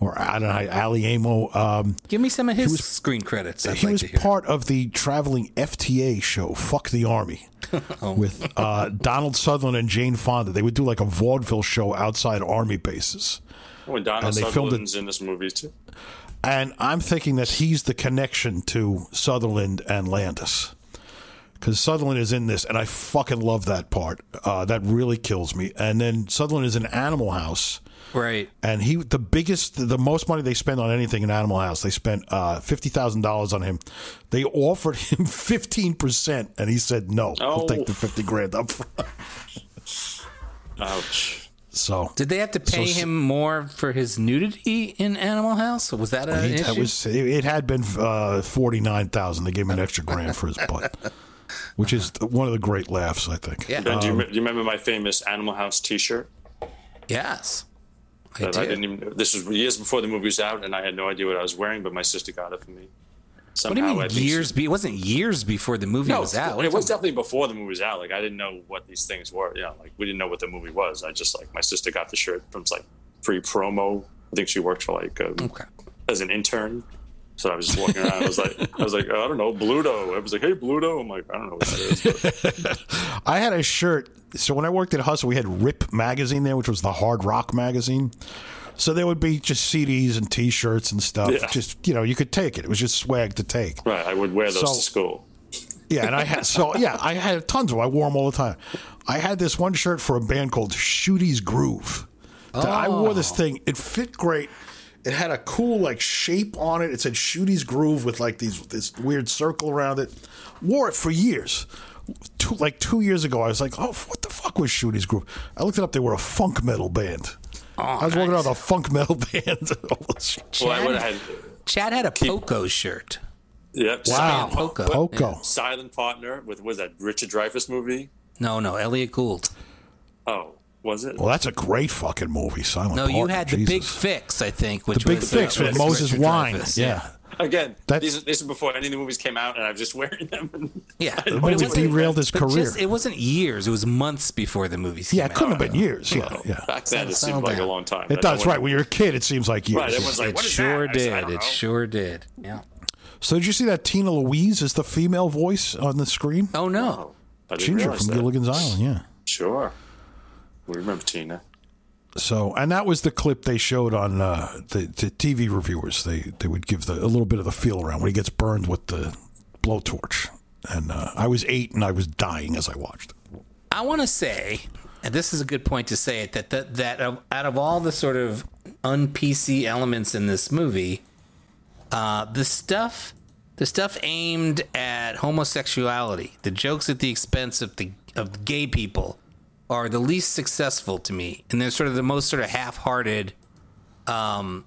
or I don't know, Aliamo. Um, give me some of his screen credits. I'd he like was to hear. part of the traveling FTA show, Fuck the Army, *laughs* Oh. with uh, Donald Sutherland and Jane Fonda. They would do like a vaudeville show outside army bases. When Donald And they filmed it- Sutherland's in this movie too. And I'm thinking that he's the connection to Sutherland and Landis. Because Sutherland is in this, and I fucking love that part. Uh, that really kills me. And then Sutherland is in Animal House, right. and he the biggest, the most money they spend on anything in Animal House. They spent uh, fifty thousand dollars on him. They offered him *laughs* fifteen percent, and he said no. I'll Oh. take the fifty grand up front. Ouch. So Did they have to pay So- him more for his nudity in Animal House? Was that an he, issue? that was it, it had been uh, forty nine thousand. They gave him an extra grand for his butt, which is one of the great laughs I think. yeah. Ben, do, you, Um, do you remember my famous Animal House T-shirt? yes. I That I, did. didn't even. This was years before the movie was out, and I had no idea what I was wearing. But my sister got it for me. what do you mean she- years? Be- it wasn't years before the movie No, was out. It was definitely before the movie was out. Like I didn't know what these things were. You know, like we didn't know what the movie was. I just like my sister got the shirt from like free promo. I think she worked for like um, about? Okay. as an intern. So I was just walking around. I was like, I was like, oh, I don't know, Bluto. I was like, hey, Bluto. I'm like, I don't know what that is. But *laughs* I had a shirt. So when I worked at Hustle, we had Rip magazine there, which was the hard rock magazine. So there would be just CDs and T-shirts and stuff. Yeah. Just you know, you could take it. It was just swag to take. right, I would wear those So- to school. Yeah, and I had so yeah, I had tons of. 'em. I wore them all the time. I had this one shirt for a band called Shootyz Groove. That I wore this oh. thing. It fit great. It had a cool like shape on it. It said Shootyz Groove with like these this weird circle around it. Wore it for years. Two, like two years ago, I was like, "Oh, what the fuck was Shootyz Groove?" I looked it up. They were a funk metal band. Oh, I was walking around with a funk metal *laughs* band. Well, I would have had, Chad had a Poco shirt. yep. wow, Silent Poco. Poco. Silent Partner with was that Richard Dreyfuss movie? No, no, Elliot Gould. Oh, was it? Well, that's a great fucking movie. Silent. No, you Partner, had the Big Fix, I think, which The Big was Fix uh, with with Moses Wine. Dreyfuss, Yeah. Again, That- these, these are before any of the movies came out, and I was just *laughs* wearing them. Yeah, *laughs* The But movie it derailed his career. just- it wasn't years; it was months before the movies. yeah, came it couldn't out. have been years. Yeah, yeah. Back then, it Settle seemed like down. a long time. It does, right? When you're a kid, it seems like years. Right, everyone's like, It what is sure that? I said, I did. It sure did. Yeah. So did you see that Tina Louise is the female voice on the screen? Oh no. Oh, Ginger from that. Gilligan's Island, yeah. Sure. We remember Tina. So, and that was the clip they showed on uh, the, the TV reviewers. They they would give the, a little bit of the feel around when he gets burned with the blowtorch. And uh, I was eight and I was dying as I watched. I want to say, and this is a good point to say it, that that, that out of all the sort of un PC elements in this movie, uh, the stuff, the stuff aimed at homosexuality, the jokes at the expense of the of gay people, are the least successful to me, and they're sort of the most sort of half-hearted. Um,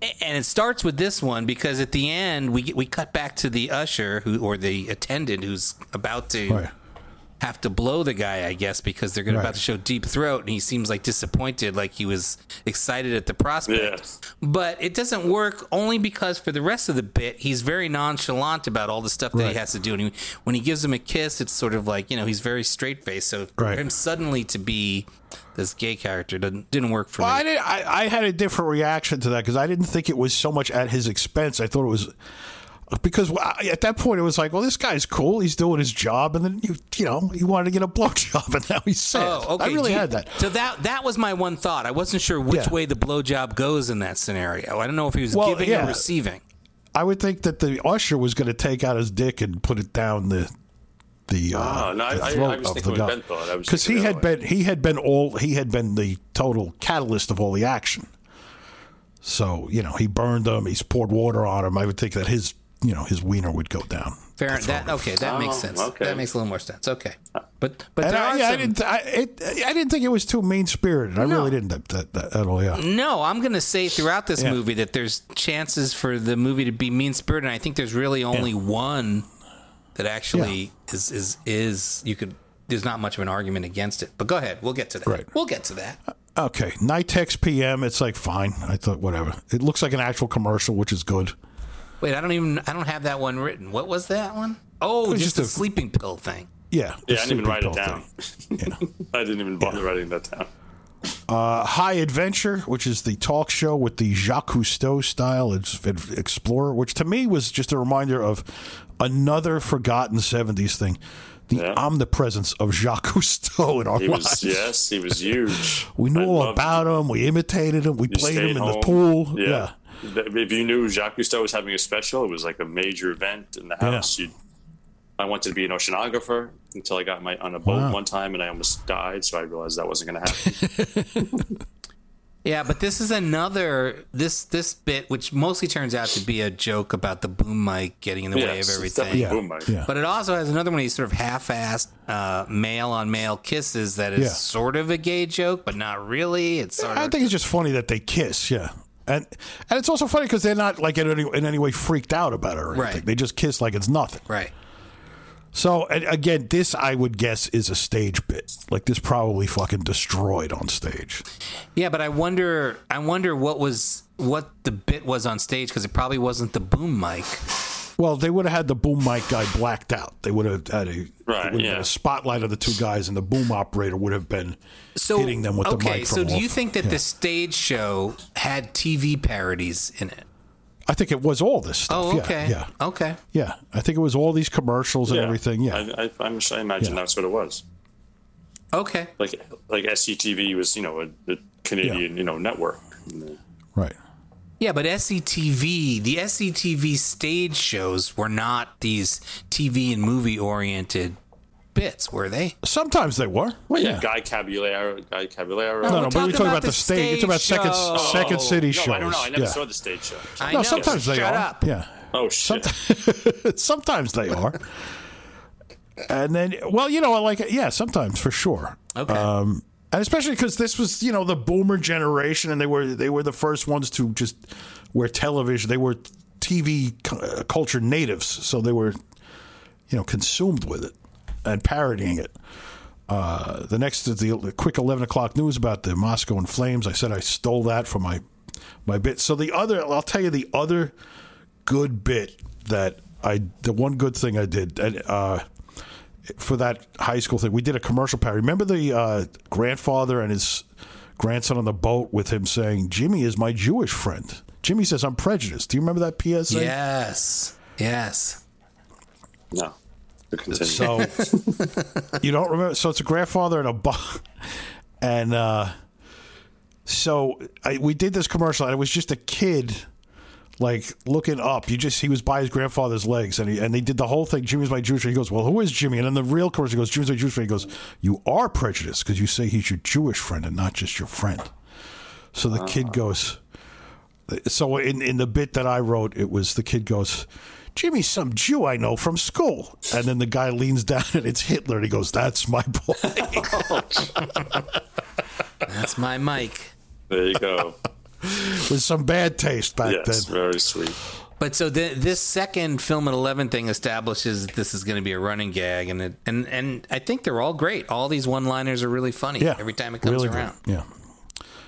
and it starts with this one because at the end we we cut back to the usher who or the attendant who's about to Right. Have to blow the guy, I guess, because they're gonna Right. about to show Deep Throat, and he seems like disappointed, like he was excited at the prospect. Yes. But it doesn't work only because for the rest of the bit, he's very nonchalant about all the stuff that Right. he has to do. And he, when he gives him a kiss, it's sort of like, you know, he's very straight faced. So right. for him suddenly to be this gay character didn't, didn't work for Well, I, me. did, I, I had a different reaction to that because I didn't think it was so much at his expense. I thought it was because at that point it was like, well, this guy's cool. He's doing his job, and then you, you know, he wanted to get a *laughs* blowjob, and now he's sad. Oh, okay. I really you- had that. So that that was my one thought. I wasn't sure which Yeah. way the blowjob goes in that scenario. I don't know if he was Well, giving yeah. or receiving. I would think that the usher was going to take out his dick and put it down the the, uh, Oh, no, I- the I- I throat of the guy Ben thought. I was because he had the been he had been all he had been the total catalyst of all the action. So you know he burned him. He's poured water on him. I would think that his you know his wiener would go down. Fair. the That okay. That makes Oh, sense. okay. That makes a little more sense. Okay. But but there I, are yeah, I didn't. I, it, I didn't think it was too mean spirited. I No. really didn't that, that, that, at all. Yeah. No, I'm going to say throughout this Yeah. movie that there's chances for the movie to be mean spirited. And I think there's really only one that actually is is is you could. There's not much of an argument against it. But go ahead. We'll get to that. Right. We'll get to that. Okay. Nitex PM. It's like fine. I thought whatever. It looks like an actual commercial, which is good. Wait, I don't even. I don't have that one written. What was that one? Oh, was just, just a a- sleeping pill thing. Yeah. Yeah, I didn't even write it down. thing. *laughs* I didn't even bother writing that down. Uh, High Adventure, which is the talk show with the Jacques Cousteau style it's Explorer, which to me was just a reminder of another forgotten 70s thing. The Yeah. omnipresence of Jacques Cousteau in our He was lives. yes, he was huge. *laughs* We knew I all about him. We imitated him. We you played him in the pool. Yeah. If you knew Jacques Cousteau was having a special, it was like a major event in the house. You'd, I wanted to be an oceanographer until I got my on a boat Wow. one time and I almost died, so I realized that wasn't going to happen. *laughs* Yeah, but this is another this this bit, which mostly turns out to be a joke about the boom mic getting in the way Yes, of everything. Yeah. boom mic. Yeah. But it also has another one of these sort of half-assed uh, male on male kisses that is Yeah. sort of a gay joke, but not really. It's sort I of think it's just funny that they kiss. Yeah. And and it's also funny because they're not like in any, in any way freaked out about it or anything. Right. They just kiss like it's nothing. right. So again, this I would guess is a stage bit. Like this probably fucking destroyed on stage. Yeah, but I wonder. I wonder what was what the bit was on stage because it probably wasn't the boom mic. Well, they would have had the boom mic guy blacked out. They would have had a, it would Right, have been yeah. a spotlight of the two guys, and the boom operator would have been So hitting them with the okay, so from do you think that Yeah. the stage show had TV parodies in it? I think it was all this stuff. Oh, okay. Yeah, Okay. yeah. I think it was all these commercials and everything. Yeah, I, I, I'm, I imagine Yeah. that's what it was. Okay. Like like SCTV was, you know, a, a Canadian, you know, network. right. Yeah, but SCTV, the SCTV stage shows were not these TV and movie oriented bits, were they? Sometimes they were. Well, yeah, Guy Caballero, Guy Caballero. No, we're no, but we're talking about about the the stage. It's about second show. second city no, shows. I don't know. I never yeah. saw the stage show. I No, know. sometimes they Shut are. up. Yeah. Oh shit! *laughs* sometimes they are. And then, well, you know, like, yeah, sometimes for sure. Okay. Um, and especially because this was, you know, the boomer generation, and they were they were the first ones to just wear television. They were TV cu- uh, culture natives, so they were, you know, consumed with it and parodying it. Uh, the next is the, the quick eleven o'clock news about the Moscow in flames. I said I stole that from my my bit. So the other, I'll tell you the other good bit that I, the one good thing I did, uh, for that high school thing, we did a commercial parody. Remember the uh, grandfather and his grandson on the boat with him saying, "Jimmy is my Jewish friend." Jimmy says, "I'm prejudiced." Do you remember that PSA? Yes. Yes. no, to continue. So *laughs* you don't remember? So it's a grandfather and a bu- and uh, so I, we did this commercial, and it was just a kid like looking up. You just he was by his grandfather's legs, and he and they did the whole thing. Jimmy's my Jewish friend. He goes, "Well, who is Jimmy?" And then the real commercial goes, "Jimmy's my Jewish friend." He goes, "You are prejudiced because you say he's your Jewish friend and not just your friend." So the kid goes. So in in the bit that I wrote, it was the kid goes. Jimmy's some Jew I know from school. And then the guy leans down *laughs* and it's Hitler and he goes, That's my boy. *laughs* That's my mic. there you go. With some bad taste back yes, then. very sweet. But so the, this second film at eleven thing establishes that this is going to be a running gag, and it, and and I think they're all great. All these one-liners are really funny Yeah, every time it comes really around. Good. Yeah.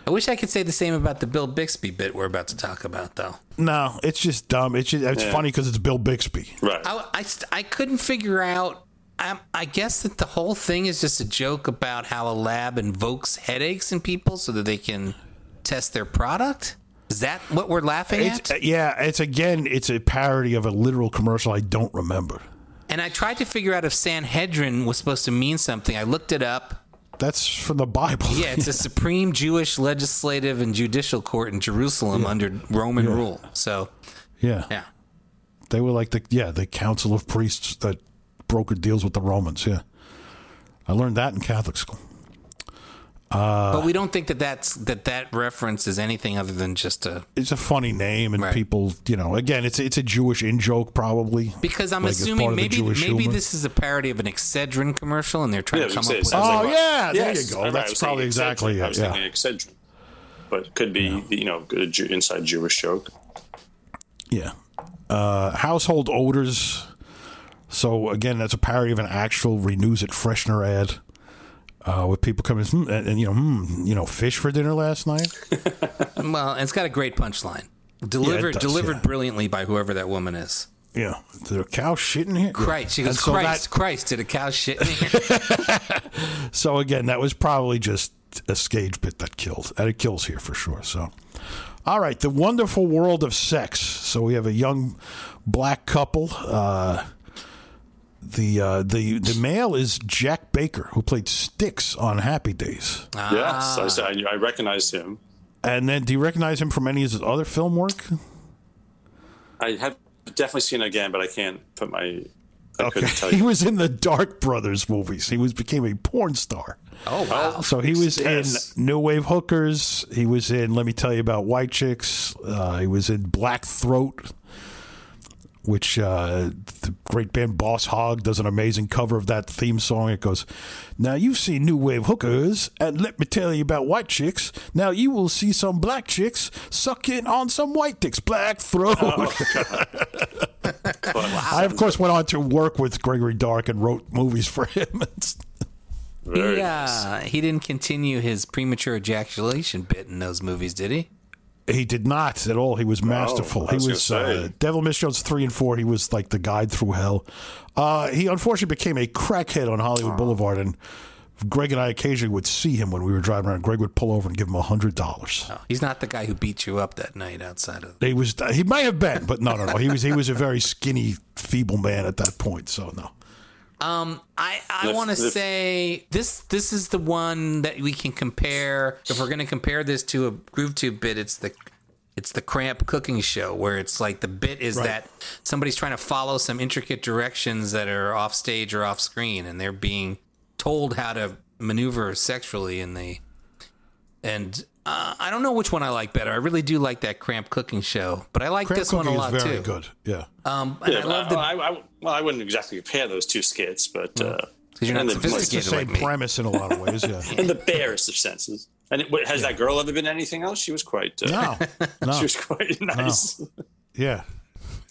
I wish I could say the same about the Bill Bixby bit we're about to talk about, though. No, it's just dumb. It's just, it's Yeah. funny because it's Bill Bixby. Right. I, I, I couldn't figure out. I, I guess that the whole thing is just a joke about how a lab invokes headaches in people so that they can test their product. Is that what we're laughing It's at? Uh, yeah. It's again. It's a parody of a literal commercial I don't remember. And I tried to figure out if Sanhedrin was supposed to mean something. I looked it up. That's from the Bible. Yeah, it's a *laughs* supreme Jewish legislative and judicial court in Jerusalem under Roman rule. So, yeah. yeah. They were like the yeah the council of priests that brokered deals with the Romans. Yeah, I learned that in Catholic school. But we don't think that that's that that reference is anything other than just a It's a funny name, and Right. people, you know, again, it's it's a Jewish in joke probably. because I'm Like, assuming part of the maybe maybe humor. this is a parody of an Excedrin commercial and they're trying Yeah, to come up with say, Oh like- yeah, there you go. I- I That's probably thinking exactly Excedrin. I was Yeah. thinking Excedrin. But it could be, you know, a Ju- inside Jewish joke. Yeah. Uh, household odors. So again, that's a parody of an actual Renuzit freshener ad. Uh, with people coming hmm, and, and you know, hmm, you know, fish for dinner last night. *laughs* Well, and it's got a great punchline. Delivered does, delivered yeah. brilliantly by whoever that woman is. Yeah, there a cow shit in here? Christ. She goes, so Christ, that- Christ, did a cow shit in here? *laughs* So again, that was probably just a stage bit that killed, and it kills here for sure. So, all right, the wonderful world of sex. So we have a young black couple. Uh, the uh, the the male is Jack Baker, who played Sticks on Happy Days. Yes, I, said- I, I recognized him. And then, do you recognize him from any of his other film work? I have definitely seen it again, but I can't put my. I Okay, couldn't tell *laughs* he was in the Dark Brothers movies. He was became a porn star. oh, wow. So he was Yes. in New Wave Hookers. He was in Let Me Tell You About White Chicks. Uh, he was in Black Throat, which uh, the great band Boss Hog does an amazing cover of that theme song. It goes, Now you've seen New Wave Hookers, and let me tell you about white chicks. Now you will see some black chicks sucking on some white dicks. Black Throat. *laughs* I, of course, went on to work with Gregory Dark and wrote movies for him. *laughs* Very He, nice. uh, he didn't continue his premature ejaculation bit in those movies, did he? He did not at all. He was masterful. I was he was uh, Devil Miss Jones three and four. He was like the guide through hell. Uh, he unfortunately became a crackhead on Hollywood Boulevard, and Greg and I occasionally would see him when we were driving around. Greg would pull over and give him a hundred dollars. Oh, he's not the guy who beat you up that night outside of. He was he might have been, but no, no, no. He was he was a very skinny, feeble man at that point. So no. Um, I I want to say this this is the one that we can compare. If we're going to compare this to a Groove Tube bit, it's the it's the Cramp cooking show where it's like the bit is Right. that somebody's trying to follow some intricate directions that are off stage or off screen, and they're being told how to maneuver sexually, and they and. Uh, I don't know which one I like better. I really do like that Cramp cooking show, but I like Cramp this one a Cooking lot is very too. good. Yeah. Um, and Yeah, I love but the I, I, well, I wouldn't exactly compare those two skits, but uh, 'Cause you're not in the, It's the same like premise in a lot of ways. Yeah. *laughs* in the barest of senses. And it, has that girl ever been anything else? She was quite. Uh, No, *laughs* no. She was quite nice. Yeah.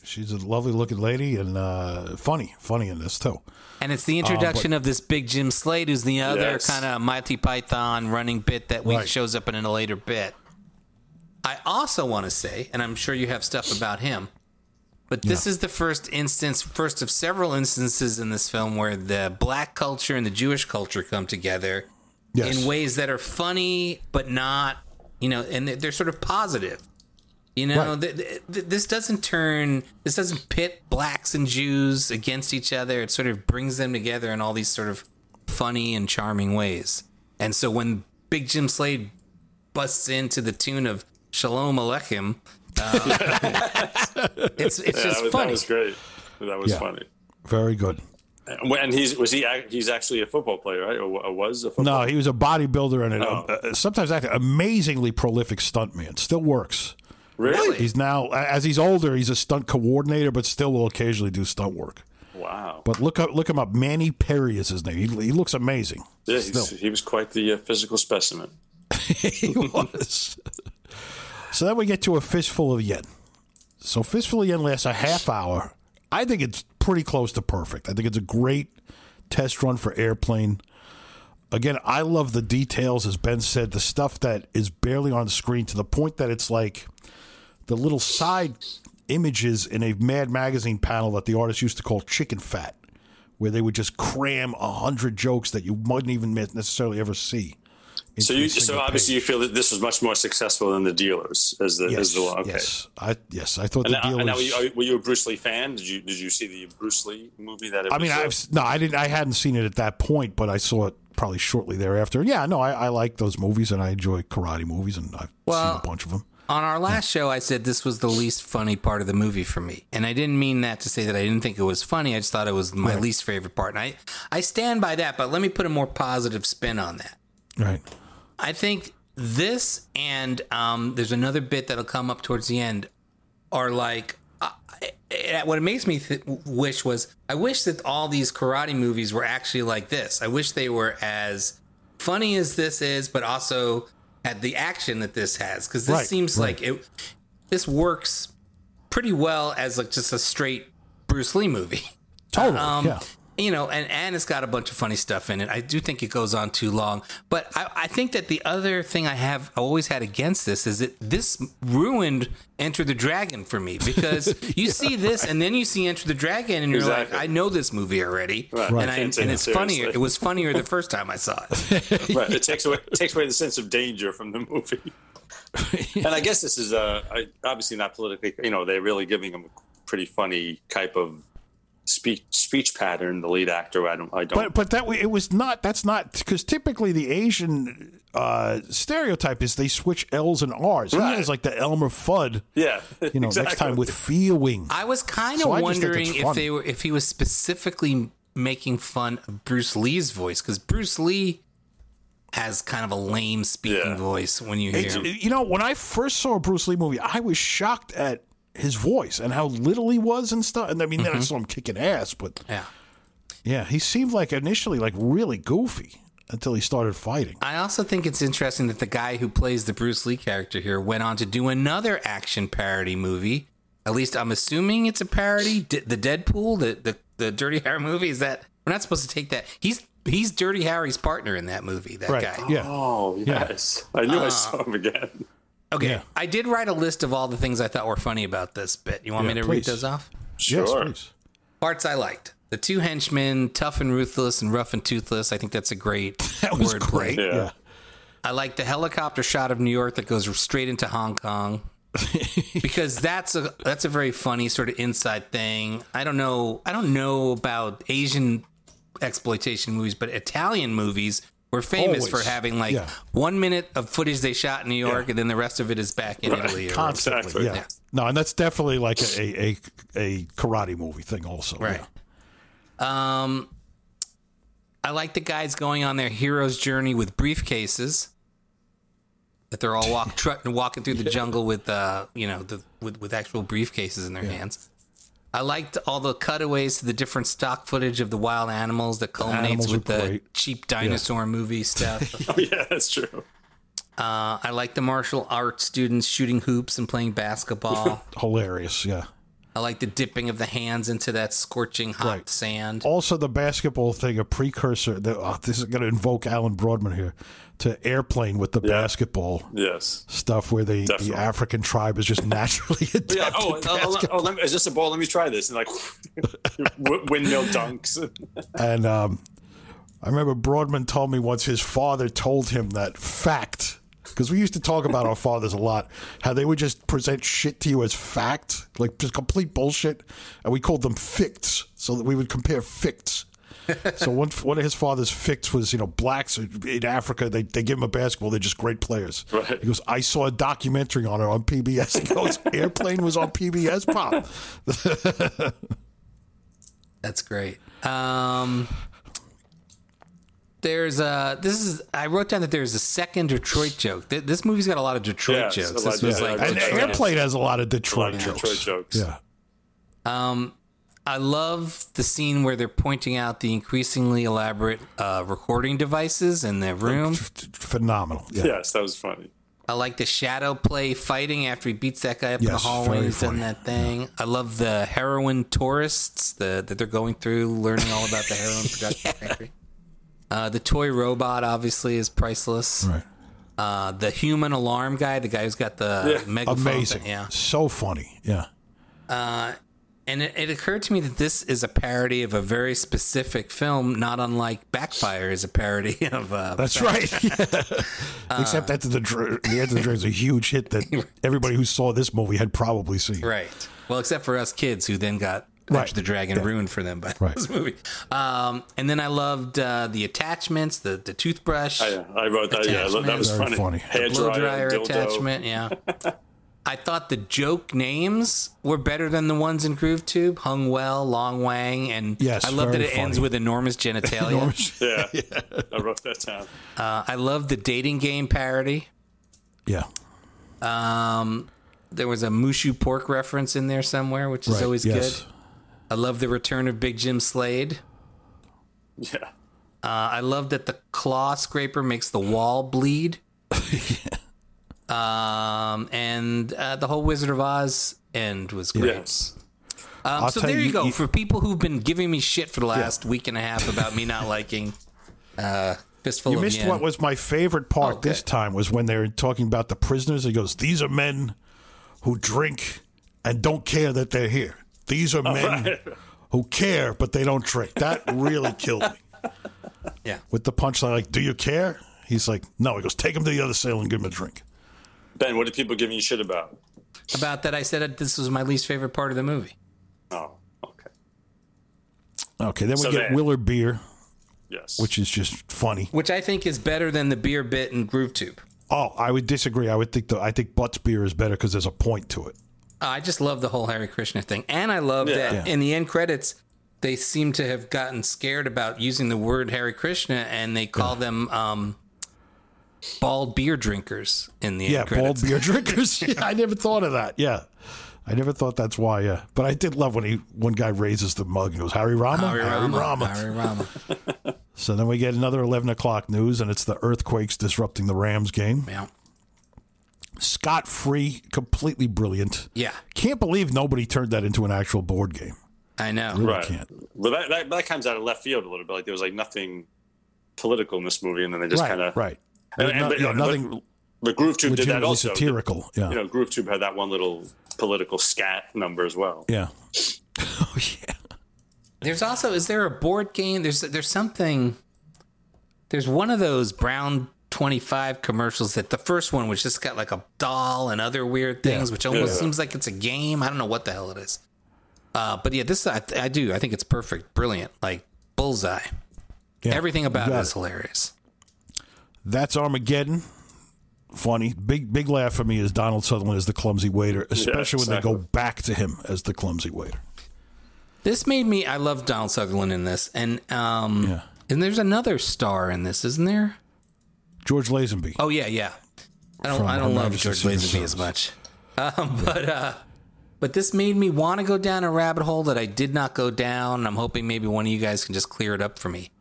She's a lovely looking lady and uh, funny, funny in this too. And it's the introduction of this big Jim Slade, who's the other Yes. kind of Monty Python running bit that we Right. shows up in a later bit. I also want to say, and I'm sure you have stuff about him, but this is the first instance, first of several instances in this film where the black culture and the Jewish culture come together Yes. in ways that are funny, but not, you know, and they're- they're sort of positive. You know, Right. th- th- th- this doesn't turn, this doesn't pit blacks and Jews against each other. It sort of brings them together in all these sort of funny and charming ways. And so when Big Jim Slade busts into the tune of Shalom Aleichem, uh, *laughs* it's it's Yeah, just that, was, funny. that was great. That was Yeah. funny. Very good. And he's was he he's actually a football player, right? Or, or was a football? No, he was a bodybuilder and an, Oh. uh, sometimes actually amazingly prolific stuntman. Still works. Really? He's now as he's older, he's a stunt coordinator, but still will occasionally do stunt work. Wow. But look up, look him up. Manny Perry is his name. He, he looks amazing. Yeah, he's, he was quite the uh, physical specimen. *laughs* he was. so then we get to a fistful of yen. So fistful of In lasts a half hour. I think it's pretty close to perfect. I think it's a great test run for Airplane. Again, I love the details, as Ben said, the stuff that is barely on screen to the point that it's like the little side images in a Mad Magazine panel that the artist used to call chicken fat, where they would just cram a hundred jokes that you wouldn't even necessarily ever see. So you, so obviously page. you feel that this was much more successful than the dealers as the as the okay. Yes, I yes, I thought And the now, deal and now was. were, you, were you a Bruce Lee fan? Did you did you see the Bruce Lee movie that? It I mean, was, I've no, I didn't. I hadn't seen it at that point, but I saw it probably shortly thereafter. Yeah, no, I, I like those movies and I enjoy karate movies, and I've Well- seen a bunch of them. On our last show, I said this was the least funny part of the movie for me, and I didn't mean that to say that I didn't think it was funny. I just thought it was my least favorite part, and I I stand by that. But let me put a more positive spin on that. Right. I think this and um, there's another bit that'll come up towards the end are like uh, eh, what it makes me th- wish was I wish that all these karate movies were actually like this. I wish they were as funny as this is, but also had the action that this has because this Right, seems right. like it. This works pretty well as like just a straight Bruce Lee movie. Totally. Um, yeah. You know, and, and it's got a bunch of funny stuff in it. I do think it goes on too long. But I, I think that the other thing I have always had against this is that this ruined Enter the Dragon for me because *laughs* you see this and then you see Enter the Dragon and you're Exactly. like, I know this movie already. Right. And, Right. I, and it it's funnier. It was funnier the first time I saw it. *laughs* right. It takes away *laughs* it takes away the sense of danger from the movie. and I guess this is uh, obviously not politically. You know, they're really giving him a pretty funny type of speech speech pattern. The lead actor, I don't, I don't. But but that way it was not. That's not because typically the Asian uh, stereotype is they switch L's and R's. He Right. has like the Elmer Fudd. yeah, You know, next time with feeling. I was kind of So I just think wondering if they were if he was specifically making fun of Bruce Lee's voice because Bruce Lee has kind of a lame speaking Yeah. voice when you hear It's, him. you know, when I first saw a Bruce Lee movie, I was shocked at his voice and how little he was and stuff. And I mean, then I saw him kicking ass, but Yeah. yeah, he seemed like initially like really goofy until he started fighting. I also think it's interesting that the guy who plays the Bruce Lee character here went on to do another action parody movie. At least I'm assuming it's a parody. D- the Deadpool, the, the the Dirty *laughs* Harry movie. Is that we're not supposed to take that? He's he's Dirty Harry's partner in that movie. That Right? guy. Yeah. Oh yes, I knew Uh, I saw him again. Okay. Yeah. I did write a list of all the things I thought were funny about this bit. You want Yeah, me to please. read those off? Sure. Yes, please. Parts I liked. The two henchmen, tough and ruthless and rough and toothless. I think that's a great *laughs* That was wordplay. great. Yeah. Yeah. I like the helicopter shot of New York that goes straight into Hong Kong. *laughs* because that's a that's a very funny sort of inside thing. I don't know I don't know about Asian exploitation movies, but Italian movies were famous Always. for having like Yeah. one minute of footage they shot in New York and then the rest of it is back in Italy. Constantly. Exactly. Yeah. Yeah. No, and that's definitely like a, a, a, a karate movie thing, also. Right. Yeah. Um, I like the guys going on their hero's journey with briefcases. That they're all walk, *laughs* tr- walking through the jungle with, uh, you know, the, with with actual briefcases in their hands. I liked all the cutaways to the different stock footage of the wild animals that culminates animals with the great. cheap dinosaur movie stuff. *laughs* Oh yeah, that's true. uh, I like the martial arts students shooting hoops and playing basketball. *laughs* Hilarious. Yeah. I like the dipping of the hands into that scorching hot Right. sand. Also, the basketball thing, a precursor. The, oh, this is going to invoke Alan Broadman here to Airplane with the basketball Yes. stuff, where the, the African tribe is just *laughs* naturally adept Yeah. Oh, oh, oh, basketball. oh, let me, is this a ball? Let me try this. And like *laughs* windmill dunks. *laughs* And um, I remember Broadman told me once his father told him that fact, because we used to talk about our fathers a lot, how they would just present shit to you as fact, like just complete bullshit, and we called them ficts, so that we would compare ficts. *laughs* so one one of his father's ficts was, you know, blacks in Africa, they, they give them a basketball, they're just great players. Right. He goes, I saw a documentary on it on PBS. He goes, Airplane was on PBS, Pop. *laughs* That's great. Um, there's a this is I wrote down that there's a second Detroit joke. Th- This movie's got a lot of Detroit Yes, jokes. a This lot- was yeah, like I And Detroit. Detroit. Airplane has a lot of Detroit, of jokes. Detroit jokes. Yeah. Um, I love the scene where they're pointing out the increasingly elaborate uh, recording devices in their room. F- Phenomenal. Yeah. Yes, that was funny. I like the shadow play fighting after he beats that guy up in the Yes, hallway. very He's done funny. that thing. I love the heroin tourists the, that they're going through, learning all about the heroin production factory. *laughs* Uh, the toy robot obviously is priceless. Right. Uh, the human alarm guy, the guy who's got the megaphone. Amazing. thing, yeah. So funny. Yeah. And it, it occurred to me that this is a parody of a very specific film, not unlike Backfire is a parody *laughs* of. Uh, That's right. *laughs* Except that the Dr- the end of the Dream is a huge hit that *laughs* everybody who saw this movie had probably seen. Right. Well, except for us kids who then got Right. Enter the Dragon Yeah. ruined for them by Right. this movie. Um, and then I loved uh, the attachments, the the toothbrush, I, I wrote that. Yeah, I that was funny. funny. Hair blow dryer, dryer dildo. attachment. Yeah. I thought the joke names were better than the ones in Groove Tube. Hung well, Long Wang, and Yes, I love that very it ends with enormous genitalia. *laughs* Enormous- *laughs* Yeah, I wrote that down. Uh, I love the dating game parody. Yeah. Um, there was a Mushu pork reference in there somewhere, which is Right. always yes. good. I love the return of Big Jim Slade. Yeah, Uh, I love that the claw scraper makes the wall bleed. *laughs* Um, and uh, the whole Wizard of Oz end was great. yes. Um, so there you, you- go. you- For people who've been giving me shit for the last week and a half about me not liking uh, Fistful You missed Yen. what was my favorite part Okay. this time was when they were talking about the prisoners. He goes, "These are men who drink and don't care that they're here. These are men who care but they don't drink." That really killed me. Yeah. With the punchline, like, "Do you care?" He's like, "No." He goes, "Take him to the other cell and give him a drink." Ben, what are people giving you shit about? About that, I said that this was my least favorite part of the movie. Oh, okay. Okay, then we So get there. Willer Beer, Yes. which is just funny. Which I think is better than the beer bit in Groove Tube. Oh, I would disagree. I would think the I think Butts Beer is better because there's a point to it. I just love the whole Hare Krishna thing. And I love Yeah. that Yeah. in the end credits, they seem to have gotten scared about using the word Hare Krishna and they call them um, bald beer drinkers in the Yeah, end credits. bald beer drinkers. *laughs* yeah, I never thought of that. Yeah. I never thought that's why, yeah. But I did love when he one guy raises the mug and goes, Hare Rama? Hare Rama. Hare Rama. *laughs* So then we get another 11 o'clock news, and it's the earthquakes disrupting the Rams game. yeah. Scot free, completely brilliant. Yeah, Can't believe nobody turned that into an actual board game. I know. right. can't. But that, that that comes out of left field a little bit. Like there was like nothing political in this movie, and then they just right, kind of right. And, and, No- but, yeah, but- nothing But Groove Tube did that also. satirical. Yeah. You know, Groove Tube had that one little political scat number as well. yeah. *laughs* oh, yeah. There's also is there a board game? There's there's something. There's one of those Brown 25 commercials that the first one was just got like a doll and other weird things, Yeah. which almost Yeah. seems like it's a game. I don't know what the hell it is. Uh, but yeah, this I, I do. I think it's perfect, brilliant, like bullseye. Yeah. Everything about You it is hilarious. That's Armageddon. Funny. Big big laugh for me is Donald Sutherland as the clumsy waiter, especially when they go back to him as the clumsy waiter. This made me. I love Donald Sutherland in this, and um, Yeah. and there's another star in this, isn't there? George Lazenby. Oh yeah, yeah. I don't I don't love George Lazenby as much. *laughs* Um, but uh but this made me want to go down a rabbit hole that I did not go down. I'm hoping maybe one of you guys can just clear it up for me.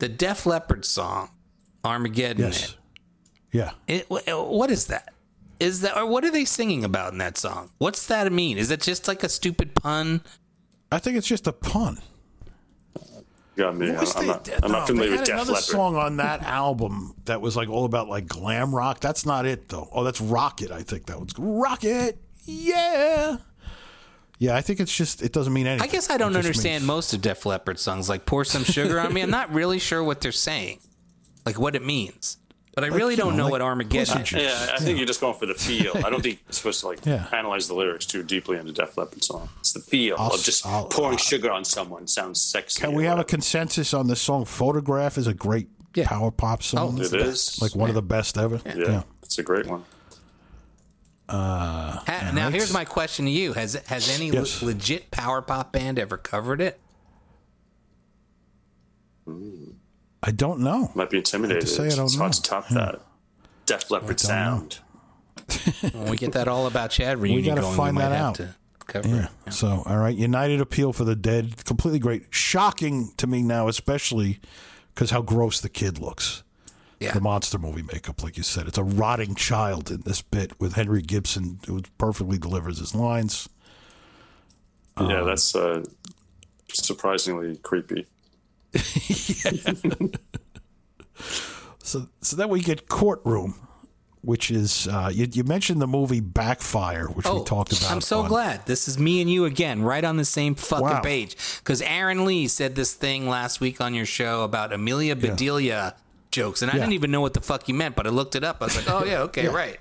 The Def Leppard song, Armageddon. Yes. Yeah. It, it, what is that? Is that or what are they singing about in that song? What's that mean? Is it just like a stupid pun? I think it's just a pun. Got me. What was I'm, oh, they- not, I'm no, not familiar with had Def another Leppard. song on that album that was like all about like glam rock. That's not it though. Oh, that's Rocket. I think that was Rocket. Yeah. Yeah, I think it's just it doesn't mean anything. I guess I don't understand means- most of Def Leppard songs, like "Pour Some Sugar on Me." I'm not really sure what they're saying, like what it means. But I really don't know, know like what Armageddon pussy is. Yeah, I think you're just going for the feel. I don't think you're supposed to like Yeah. analyze the lyrics too deeply in a Def Leppard song. It's the feel I'll of just I'll- pouring uh, sugar on someone sounds sexy. Can we have a consensus on this song "Photograph" is a great Yeah. power pop song. Oh, It is. like one of the best ever. yeah, it's a great one. Ha- now, here's my question to you: Has has any le- Yes. legit power pop band ever covered it? I don't know. Might be intimidated. To say I don't it's hard to top that. Def Leppard sound. *laughs* When we get that all about Chad reunion gotta find that out. to cover Yeah. it. So, all right, United Appeal for the Dead, completely great. Shocking to me now, especially because how gross the kid looks. Yeah. the monster movie makeup, like you said. It's a rotting child in this bit with Henry Gibson, who perfectly delivers his lines. yeah, that's uh, surprisingly creepy. *laughs* So, so then we get Courtroom, which is uh, you, you mentioned the movie Backfire, which we talked about. Oh, I'm so on- glad. This is me and you again, right on the same fucking Wow. page. Because Aaron Lee said this thing last week on your show about Amelia Bedelia jokes, and I Yeah. didn't even know what the fuck he meant, but I looked it up. I was like, oh yeah, okay, right.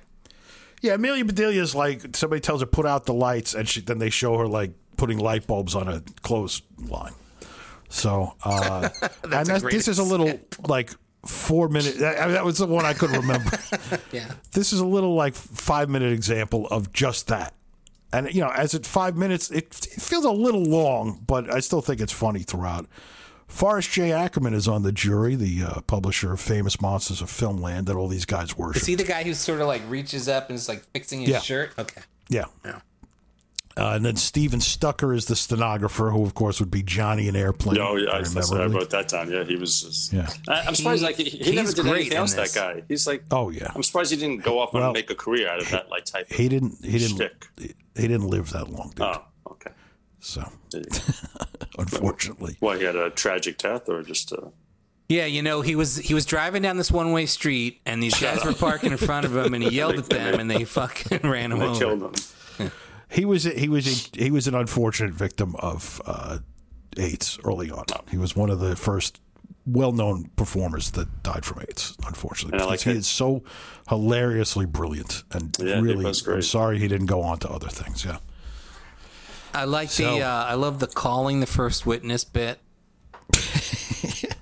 Yeah, Amelia Bedelia is like somebody tells her put out the lights, and she, then they show her like putting light bulbs on a clothesline. So, uh, *laughs* and that's, great this is a little like four minute. That, that was the one I could remember. *laughs* Yeah. this is a little like five minute example of just that. And you know, as it five minutes, it, it feels a little long, but I still think it's funny throughout. Forrest J. Ackerman is on the jury, the uh, publisher of Famous Monsters of Filmland that all these guys worship. Is he the guy who sort of like reaches up and is like fixing his Yeah. shirt? Okay. Yeah. yeah. Uh, and then Stephen Stucker is the stenographer, who of course would be Johnny in Airplane. Oh, yeah, I, very I wrote that down. Yeah, he was. Just, Yeah. I, I'm surprised. He- like he, he never did anything else. That guy. He's like. Oh yeah, I'm surprised he didn't go off Well- and make a career out of that like type. Of, he didn't. He didn't. Shtick. He didn't live that long, dude. oh, okay. So There you *laughs* go. unfortunately, Why he had a tragic death or just? Uh, Yeah, you know, he was he was driving down this one way street, and these guys were parking in front of him, and he yelled at *laughs* them, and they *laughs* fucking ran him they over. killed him. He was he was a, he was an unfortunate victim of uh, AIDS early on. He was one of the first well-known performers that died from AIDS. Unfortunately, And because like he it. is so hilariously brilliant, and Yeah, really, was I'm sorry he didn't go on to other things. Yeah. I like So- the uh, I love the calling the first witness bit. *laughs*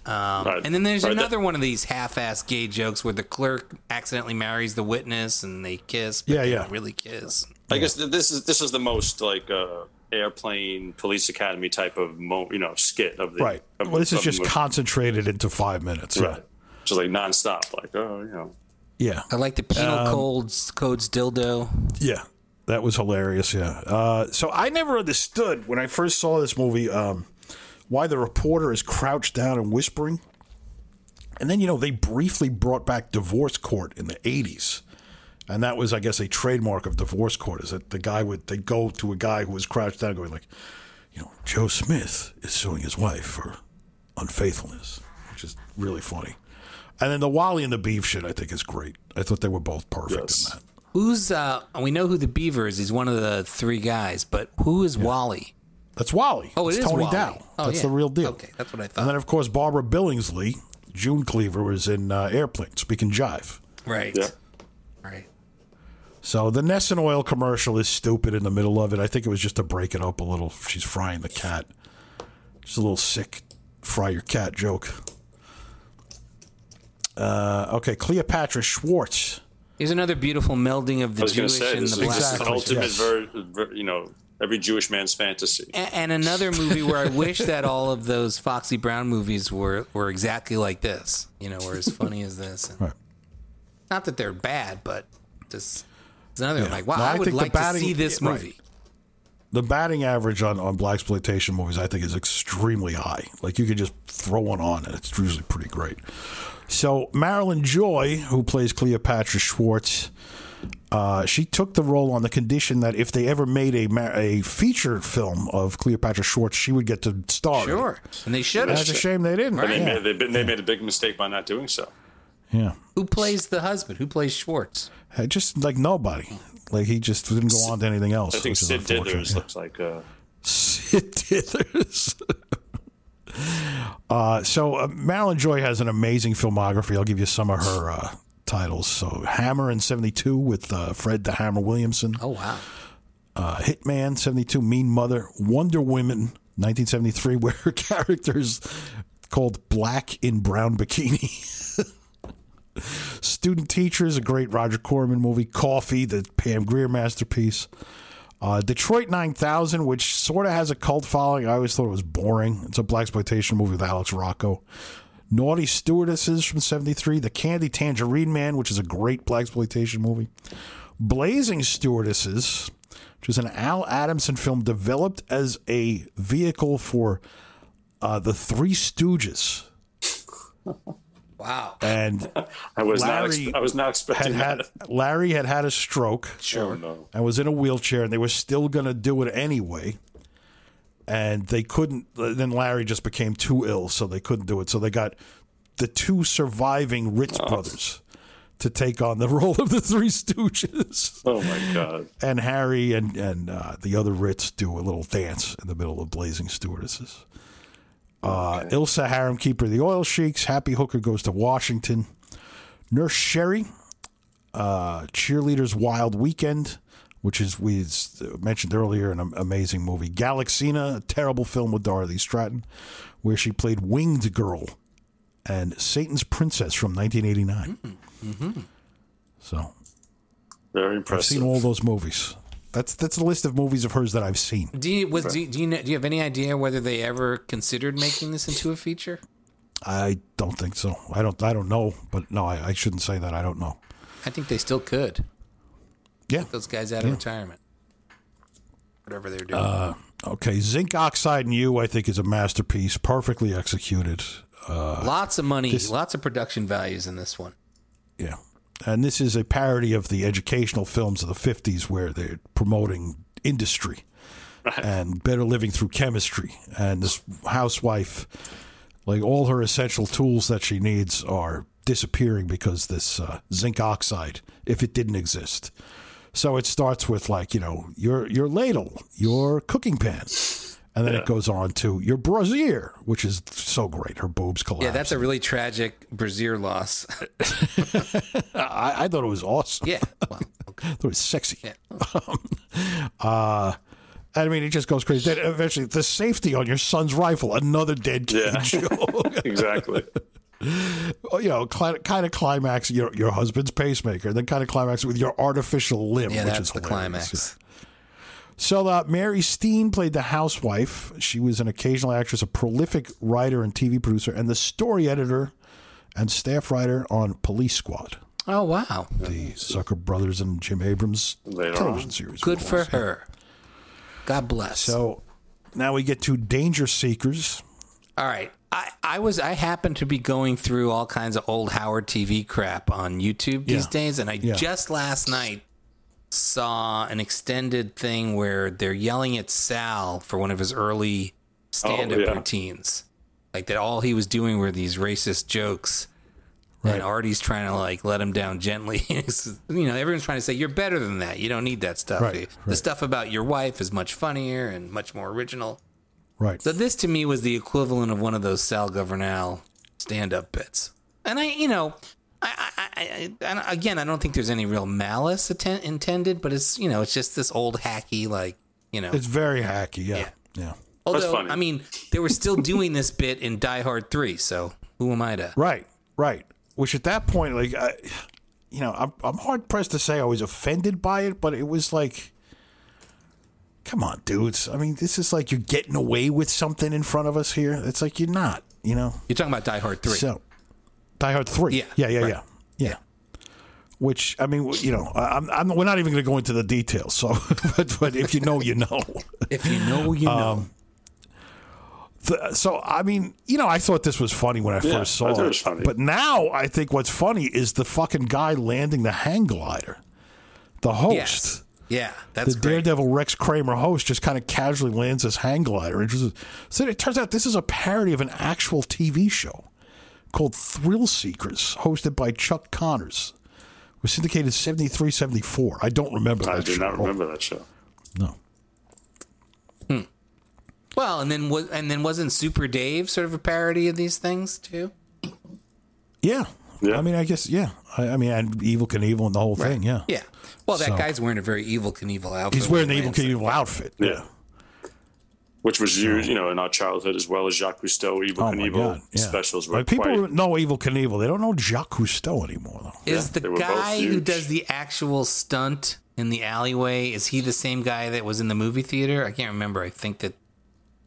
Right. And then there's Right, another one of these half-ass gay jokes where the clerk accidentally marries the witness and they kiss, but Yeah, they yeah. don't really kiss. I guess this is this is the most like uh, airplane police academy type of mo- you know skit of the Right. Of, Well, this is just movie. concentrated into five minutes. right, just like nonstop. Like oh you know Yeah. I like the penal Um, codes codes dildo. Yeah, that was hilarious. Yeah. Uh, so I never understood when I first saw this movie um, why the reporter is crouched down and whispering. And then, you know, they briefly brought back divorce court in the 80s. And that was, I guess, a trademark of divorce court is that the guy would, they'd go to a guy who was crouched down going like, you know, Joe Smith is suing his wife for unfaithfulness, which is really funny. And then the Wally and the Beav shit, I think, is great. I thought they were both perfect Yes. in that. Who's uh we know who the beaver is, he's one of the three guys, but who is Wally? That's Wally. Oh, it it's is Tony Wally. Dow. Oh, That's yeah. the real deal. Okay, that's what I thought. And then, of course, Barbara Billingsley, June Cleaver, was in uh, Airplane, speaking jive. Right. yeah Right. So the Nesson oil commercial is stupid in the middle of it. I think it was just to break it up a little. She's frying the cat. Just a little sick fry your cat joke. Uh, okay, Cleopatra Schwartz. Here's another beautiful melding of the I was going to Jewish say and the is black. just Exactly, an ultimate yes. ver, ver, you know every Jewish man's fantasy. A- And another movie where I wish that all of those Foxy Brown movies were, were exactly like this. You know, were as funny as this. And *laughs* Right. Not that they're bad, but just it's another one. Like, wow, No, I, I would think like batting- to see this yeah, right. movie. The batting average on, on black exploitation movies, I think, is extremely high. Like you could just throw one on, and it's usually pretty great. So Marilyn Joi, who plays Cleopatra Schwartz, uh, she took the role on the condition that if they ever made a a feature film of Cleopatra Schwartz, she would get to star. Sure. And they should have. That's a shame they didn't. And they, Yeah. made, they, they made a big mistake by not doing so. Yeah. Who plays the husband? Who plays Schwartz? Hey, Just like nobody. Like he just didn't go on to anything else. I think Sid. Dithers Yeah. looks like uh, *laughs* Sid Dithers. *laughs* uh, so uh, Marilyn Joi has an amazing filmography. I'll give you some of her uh, titles. So Hammer in '72 with uh, Fred the Hammer Williamson. Oh, wow. Uh, Hitman '72, Mean Mother, Wonder Women. 1973, *laughs* where her character's called Black in Brown Bikini. Student Teachers, a great Roger Corman movie. Coffy, the Pam Grier masterpiece. Uh, Detroit 9000, which sort of has a cult following. I always thought it was boring. It's a black exploitation movie with Alex Rocco. Naughty Stewardesses from 73. The Candy Tangerine Man, which is a great black exploitation movie. Blazing Stewardesses, which is an Al Adamson film developed as a vehicle for uh, the Three Stooges. *laughs* Wow. and *laughs* I was not. Larry Ex- I was not expecting had that. *laughs* Larry had had a stroke Oh, no. and was in a wheelchair, and they were still going to do it anyway. And they couldn't. Then Larry just became too ill, so they couldn't do it. So they got the two surviving Ritz brothers to take on the *laughs* role of the Three Stooges. Oh my god. And Harry and and uh, the other Ritz do a little dance in the middle of Blazing Stewardesses. Uh, Ilsa Harem, keeper of the oil sheiks. Happy Hooker goes to Washington. Nurse Sherry, uh, cheerleaders Wild Weekend, which is we mentioned earlier, an amazing movie. Galaxina, a terrible film with Dorothy Stratten, where she played Winged Girl, and Satan's Princess from 1989. So Very impressive. I've seen all those movies. That's that's the list of movies of hers that I've seen. Do you was do you, do you know, do you have any idea whether they ever considered making this into a feature? I don't think so. I don't. I don't know. But no, I, I shouldn't say that. I don't know. I think they still could. Yeah. Those guys out of retirement. Whatever they're doing. Uh, okay. Zinc oxide and you, I think, is a masterpiece, perfectly executed. Uh, lots of money, lots of production values in this one. Yeah. And this is a parody of the educational films of the 50s where they're promoting industry and better living through chemistry. And this housewife, like all her essential tools that she needs, are disappearing because this uh, zinc oxide, if it didn't exist. So it starts with like, you know, your your ladle, your cooking pan. And then it goes on to your brassiere, which is so great. Her boobs collapse. Yeah, that's a really tragic brazier loss. *laughs* I, I thought it was awesome. yeah. *laughs* Well, I thought it was sexy. yeah. *laughs* Uh, I mean, it just goes crazy. Then eventually, the safety on your son's rifle, another dead kid Yeah. joke. exactly. You know, kind of, kind of climax your your husband's pacemaker, then kind of climax with your artificial limb, Yeah, which that's is the climax. So uh, Mary Steen played the housewife. She was an occasional actress, a prolific writer and TV producer, and the story editor and staff writer on Police Squad, Oh wow. the Zucker brothers and Jim Abrahams Later television on. series. Good for her. God bless. So now we get to Danger Seekers. All right. I, I was I happened to be going through all kinds of old Howard TV crap on YouTube these Yeah. days, and I Yeah. just last night saw an extended thing where they're yelling at Sal for one of his early stand-up Oh, yeah. routines, like that. All he was doing were these racist jokes, Right. and Artie's trying to like let him down gently. *laughs* You know, everyone's trying to say you're better than that. You don't need that stuff. Right, The right. stuff about your wife is much funnier and much more original. Right. So this to me was the equivalent of one of those Sal Governale stand-up bits, and I, you know, I, I, I, I again, I don't think there's any real malice atten- intended, but it's you know, it's just this old hacky, like you know. It's very hacky. Yeah. Yeah. Yeah. Although, funny. I mean, they were still doing this bit in Die Hard Three, so who am I to? Right. Right. Which at that point, like, I, you know, I'm, I'm hard pressed to say I was offended by it, but it was like, come on, dudes. I mean, this is like you're getting away with something in front of us here. It's like you're not, you know? You're talking about Die Hard Three. So, Die Hard 3. Yeah, Yeah. Yeah. right. Yeah. Yeah. Which, I mean, you know, I'm, I'm, we're not even going to go into the details. So, *laughs* but, but if you know, you know. if you know, you Um, know. The- so I mean, you know, I thought this was funny when I Yeah, first saw I it. it was funny. But now I think what's funny is the fucking guy landing the hang glider. The host, yes. Yeah, that's the great. Daredevil Rex Kramer host, just kind of casually lands his hang glider. And just, so it turns out this is a parody of an actual TV show called Thrill Seekers, hosted by Chuck Connors. It was syndicated 73, 74. I don't remember I that do show. not remember that show. No. Hmm. well, and then was and then wasn't Super Dave sort of a parody of these things too? Yeah. Yeah. I mean, I guess, yeah. I, I mean, and Evel Knievel and the whole thing, yeah. Yeah. Well, that So- guy's wearing a very Evel Knievel outfit. He's wearing the Evel he lands Knievel outfit. Yeah. Which was used, you know, in our childhood as well as Jacques Cousteau, Evel Oh my Knievel Yeah. specials were Like, people quite. know Evel Knievel. They don't know Jacques Cousteau anymore, though. Is Yeah, the they were both guy who does the actual stunt in the alleyway? Is he the same guy that was in the movie theater? I can't remember. I think that it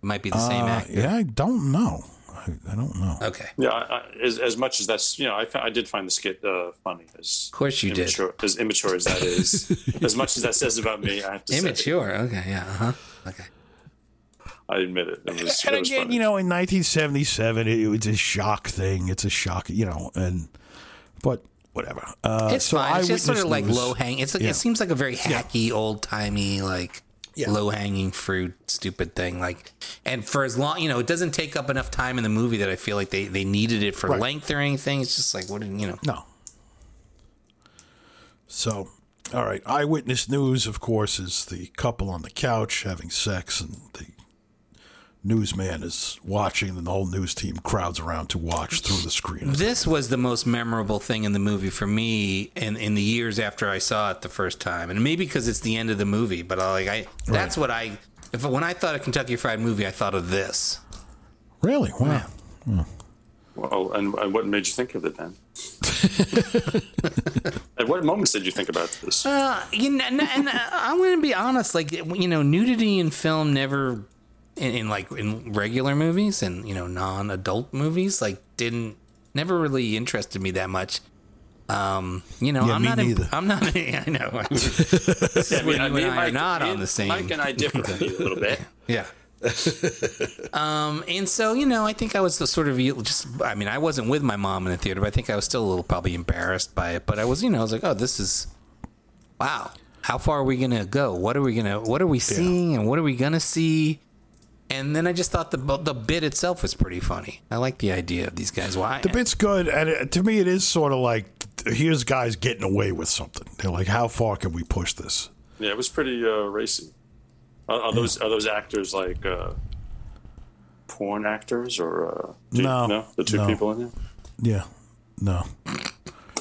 might be the same Uh, actor. yeah, I don't know. I, I don't know. Okay. Yeah, I, I, as, as much as that's, you know, I, I did find the skit uh, funny. As Of course you did. As immature as that is, *laughs* as much as that says about me, I have to say. Immature. Okay. Yeah. Uh huh. Okay. I admit it. It was, and it was again, funny. you know, in 1977, it, it was a shock thing. It's a shock, you know, and but whatever. Uh, It's so fine. It's just sort of like low hang. It's like, Yeah. it seems like a very hacky, old timey, like Yeah. low hanging fruit, stupid thing. Like, and for as long, you know, it doesn't take up enough time in the movie that I feel like they they needed it for Right. length or anything. It's just like what did- you know. No. So, all right. Eyewitness news, of course, is the couple on the couch having sex, and the newsman is watching, and the whole news team crowds around to watch through the screen. This was the most memorable thing in the movie for me in, in the years after I saw it the first time. And maybe because it's the end of the movie, but I, like I that's what I if when I thought of Kentucky Fried Movie, I thought of this. Really? Wow. Well, and, and what made you think of it then? *laughs* At what moments did you think about this? Uh, you know, and, and uh, I'm going to be honest. Like you know, nudity in film never, in, in like in regular movies and you know non-adult movies, like didn't never really interested me that much. Um, you know, Yeah, I'm me not. in- neither. I'm not. *laughs* I know. this is where I you mean, and I are not on the same. Mike and I differ a little bit. *laughs* Yeah. um, and so you know, I think I was the sort of just. I mean, I wasn't with my mom in the theater, but I think I was still a little probably embarrassed by it. But I was, you know, I was like, oh, this is wow. How far are we gonna go? What are we gonna? What are we seeing? And what are we gonna see? And then I just thought the the bit itself was pretty funny. I like the idea of these guys. Why? The bit's good, and it, to me, it is sort of like here's guys getting away with something. They're like, how far can we push this? Yeah, it was pretty uh, racy. Are, are those are those actors like uh, porn actors or uh, do you- No, no, the two no. people in there? Yeah, no.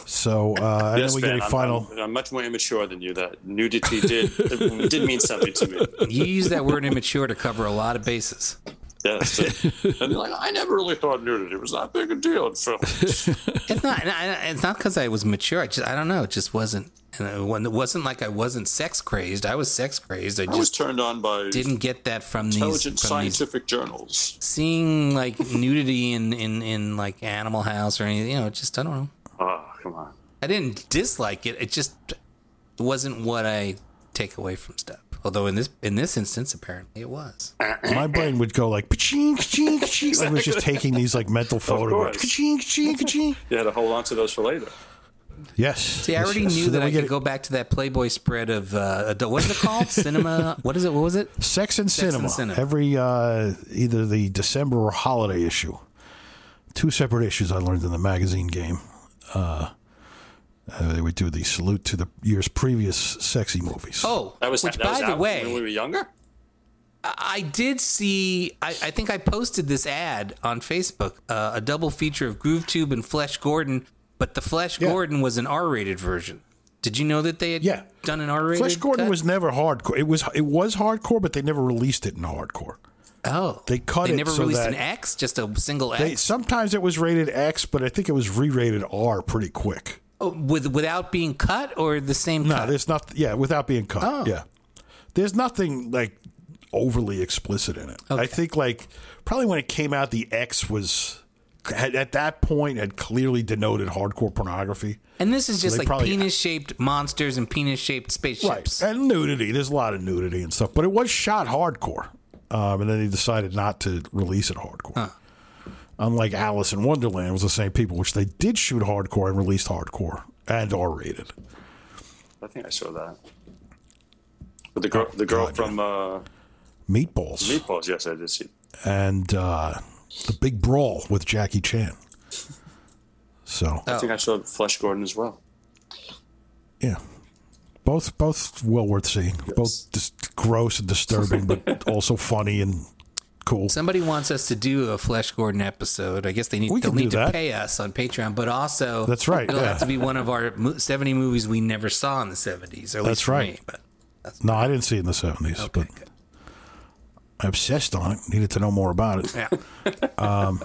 So, uh, and Yes, then we Ben, get a I'm, final. I'm, I'm much more immature than you. That nudity did *laughs* did mean something to me. you use that word immature to cover a lot of bases. Yes, and like I never really thought nudity was that big a deal in film. *laughs* It's not. It's not because I was mature. I just. I don't know. It just wasn't. And it wasn't- like I wasn't sex crazed. I was sex crazed. I I was just turned on by didn't get that from these. intelligent From these scientific journals. seeing like nudity in, in in like Animal House or anything. You know, just I don't know. Oh, come on. I didn't dislike it. It just wasn't what I take away from stuff. Although in this in this instance, apparently it was. My brain would go like, ka-ching, ka-ching, ka-ching. Like it was just taking these like mental photographs. course. Ka-ching, ka-ching, ka-ching. You had to hold on to those for later. Yes. See, I already yes. knew So that I could get go back to that Playboy spread of uh, adult- what is it called? *laughs* Cinema. What is it? What was it? Sex and, Sex cinema. and Cinema. Every uh, either the December or holiday issue. Two separate issues I learned in the magazine game. Uh, uh, they would do the salute to the year's previous sexy movies. Oh, That was which that was by the out way, when we were younger. I did see. I, I think I posted this ad on Facebook, uh, a double feature of Groove Tube and Flesh Gordon, but the Flesh Yeah. Gordon was an R-rated version. Did you know that they had Yeah. done an R-rated? Flesh Gordon cut? was never hardcore. It was it was hardcore, but they never released it in hardcore. Oh they cut They it never so released that- an X, just a single They, X, sometimes it was rated X, but I think it was re-rated R pretty quick. oh, with without being cut or the same No, cut. there's not. Yeah, without being cut. Oh. Yeah, there's nothing like overly explicit in it. I think like probably when it came out, the X was had, at that point had clearly denoted hardcore pornography. and this is just they like probably- penis-shaped monsters and penis-shaped spaceships. and nudity. There's a lot of nudity and stuff, but it was shot hardcore. Um, and then they decided not to release it hardcore. Unlike Alice in Wonderland, it was the same people, which they did shoot hardcore and released hardcore and R rated. I think I saw that. But the girl, the girl God, from uh, Meatballs Meatballs. Yes, I did see. and uh, the Big Brawl with Jackie Chan. *laughs* So I think I saw Flesh Gordon as well. yeah, both both well worth seeing. Both just gross and disturbing, but *laughs* also funny and cool. Somebody wants us to do a Flesh Gordon episode. I guess they need they'll can need to that. pay us on Patreon, but also That's right, It'll yeah. have to be one of our mo- seventy movies we never saw in the seventies. That's right. Me, but No, I didn't see it in the seventies, okay, but good. I obsessed on it. Needed to know more about it. yeah. Um,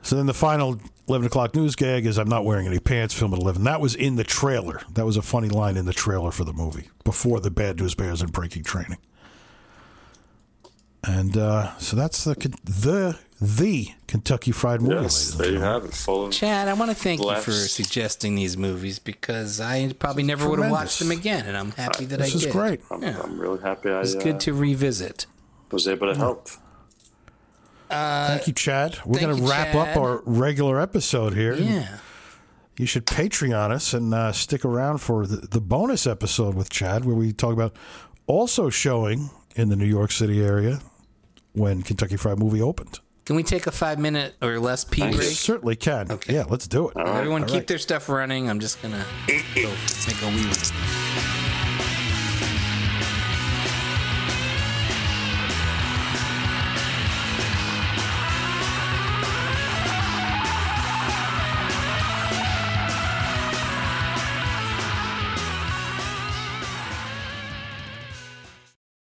so then the final 11 o'clock news gag is I'm not wearing any pants, film at 11. That was in the trailer. That was a funny line in the trailer for the movie before the Bad News Bears and Breaking Training. And uh, so that's the the the Kentucky Fried Movie. Yes, there you have it. Full Chad, I want to thank you for suggesting these movies because I probably never would have watched them again, and I'm happy that This I is did. great. I'm, Yeah. I'm really happy. I, It's uh, good to revisit. was able to help. Thank you, Chad. We're thank going to you, wrap Chad. up our regular episode here. Yeah. You should Patreon us and uh, stick around for the, the bonus episode with Chad, where we talk about also showing in the New York City area when Kentucky Fried Movie opened. Can we take a five minute or less pee Thanks. break? Certainly can. Okay. Yeah, let's do it. Everyone All keep right. their stuff running. I'm just gonna go make a wee.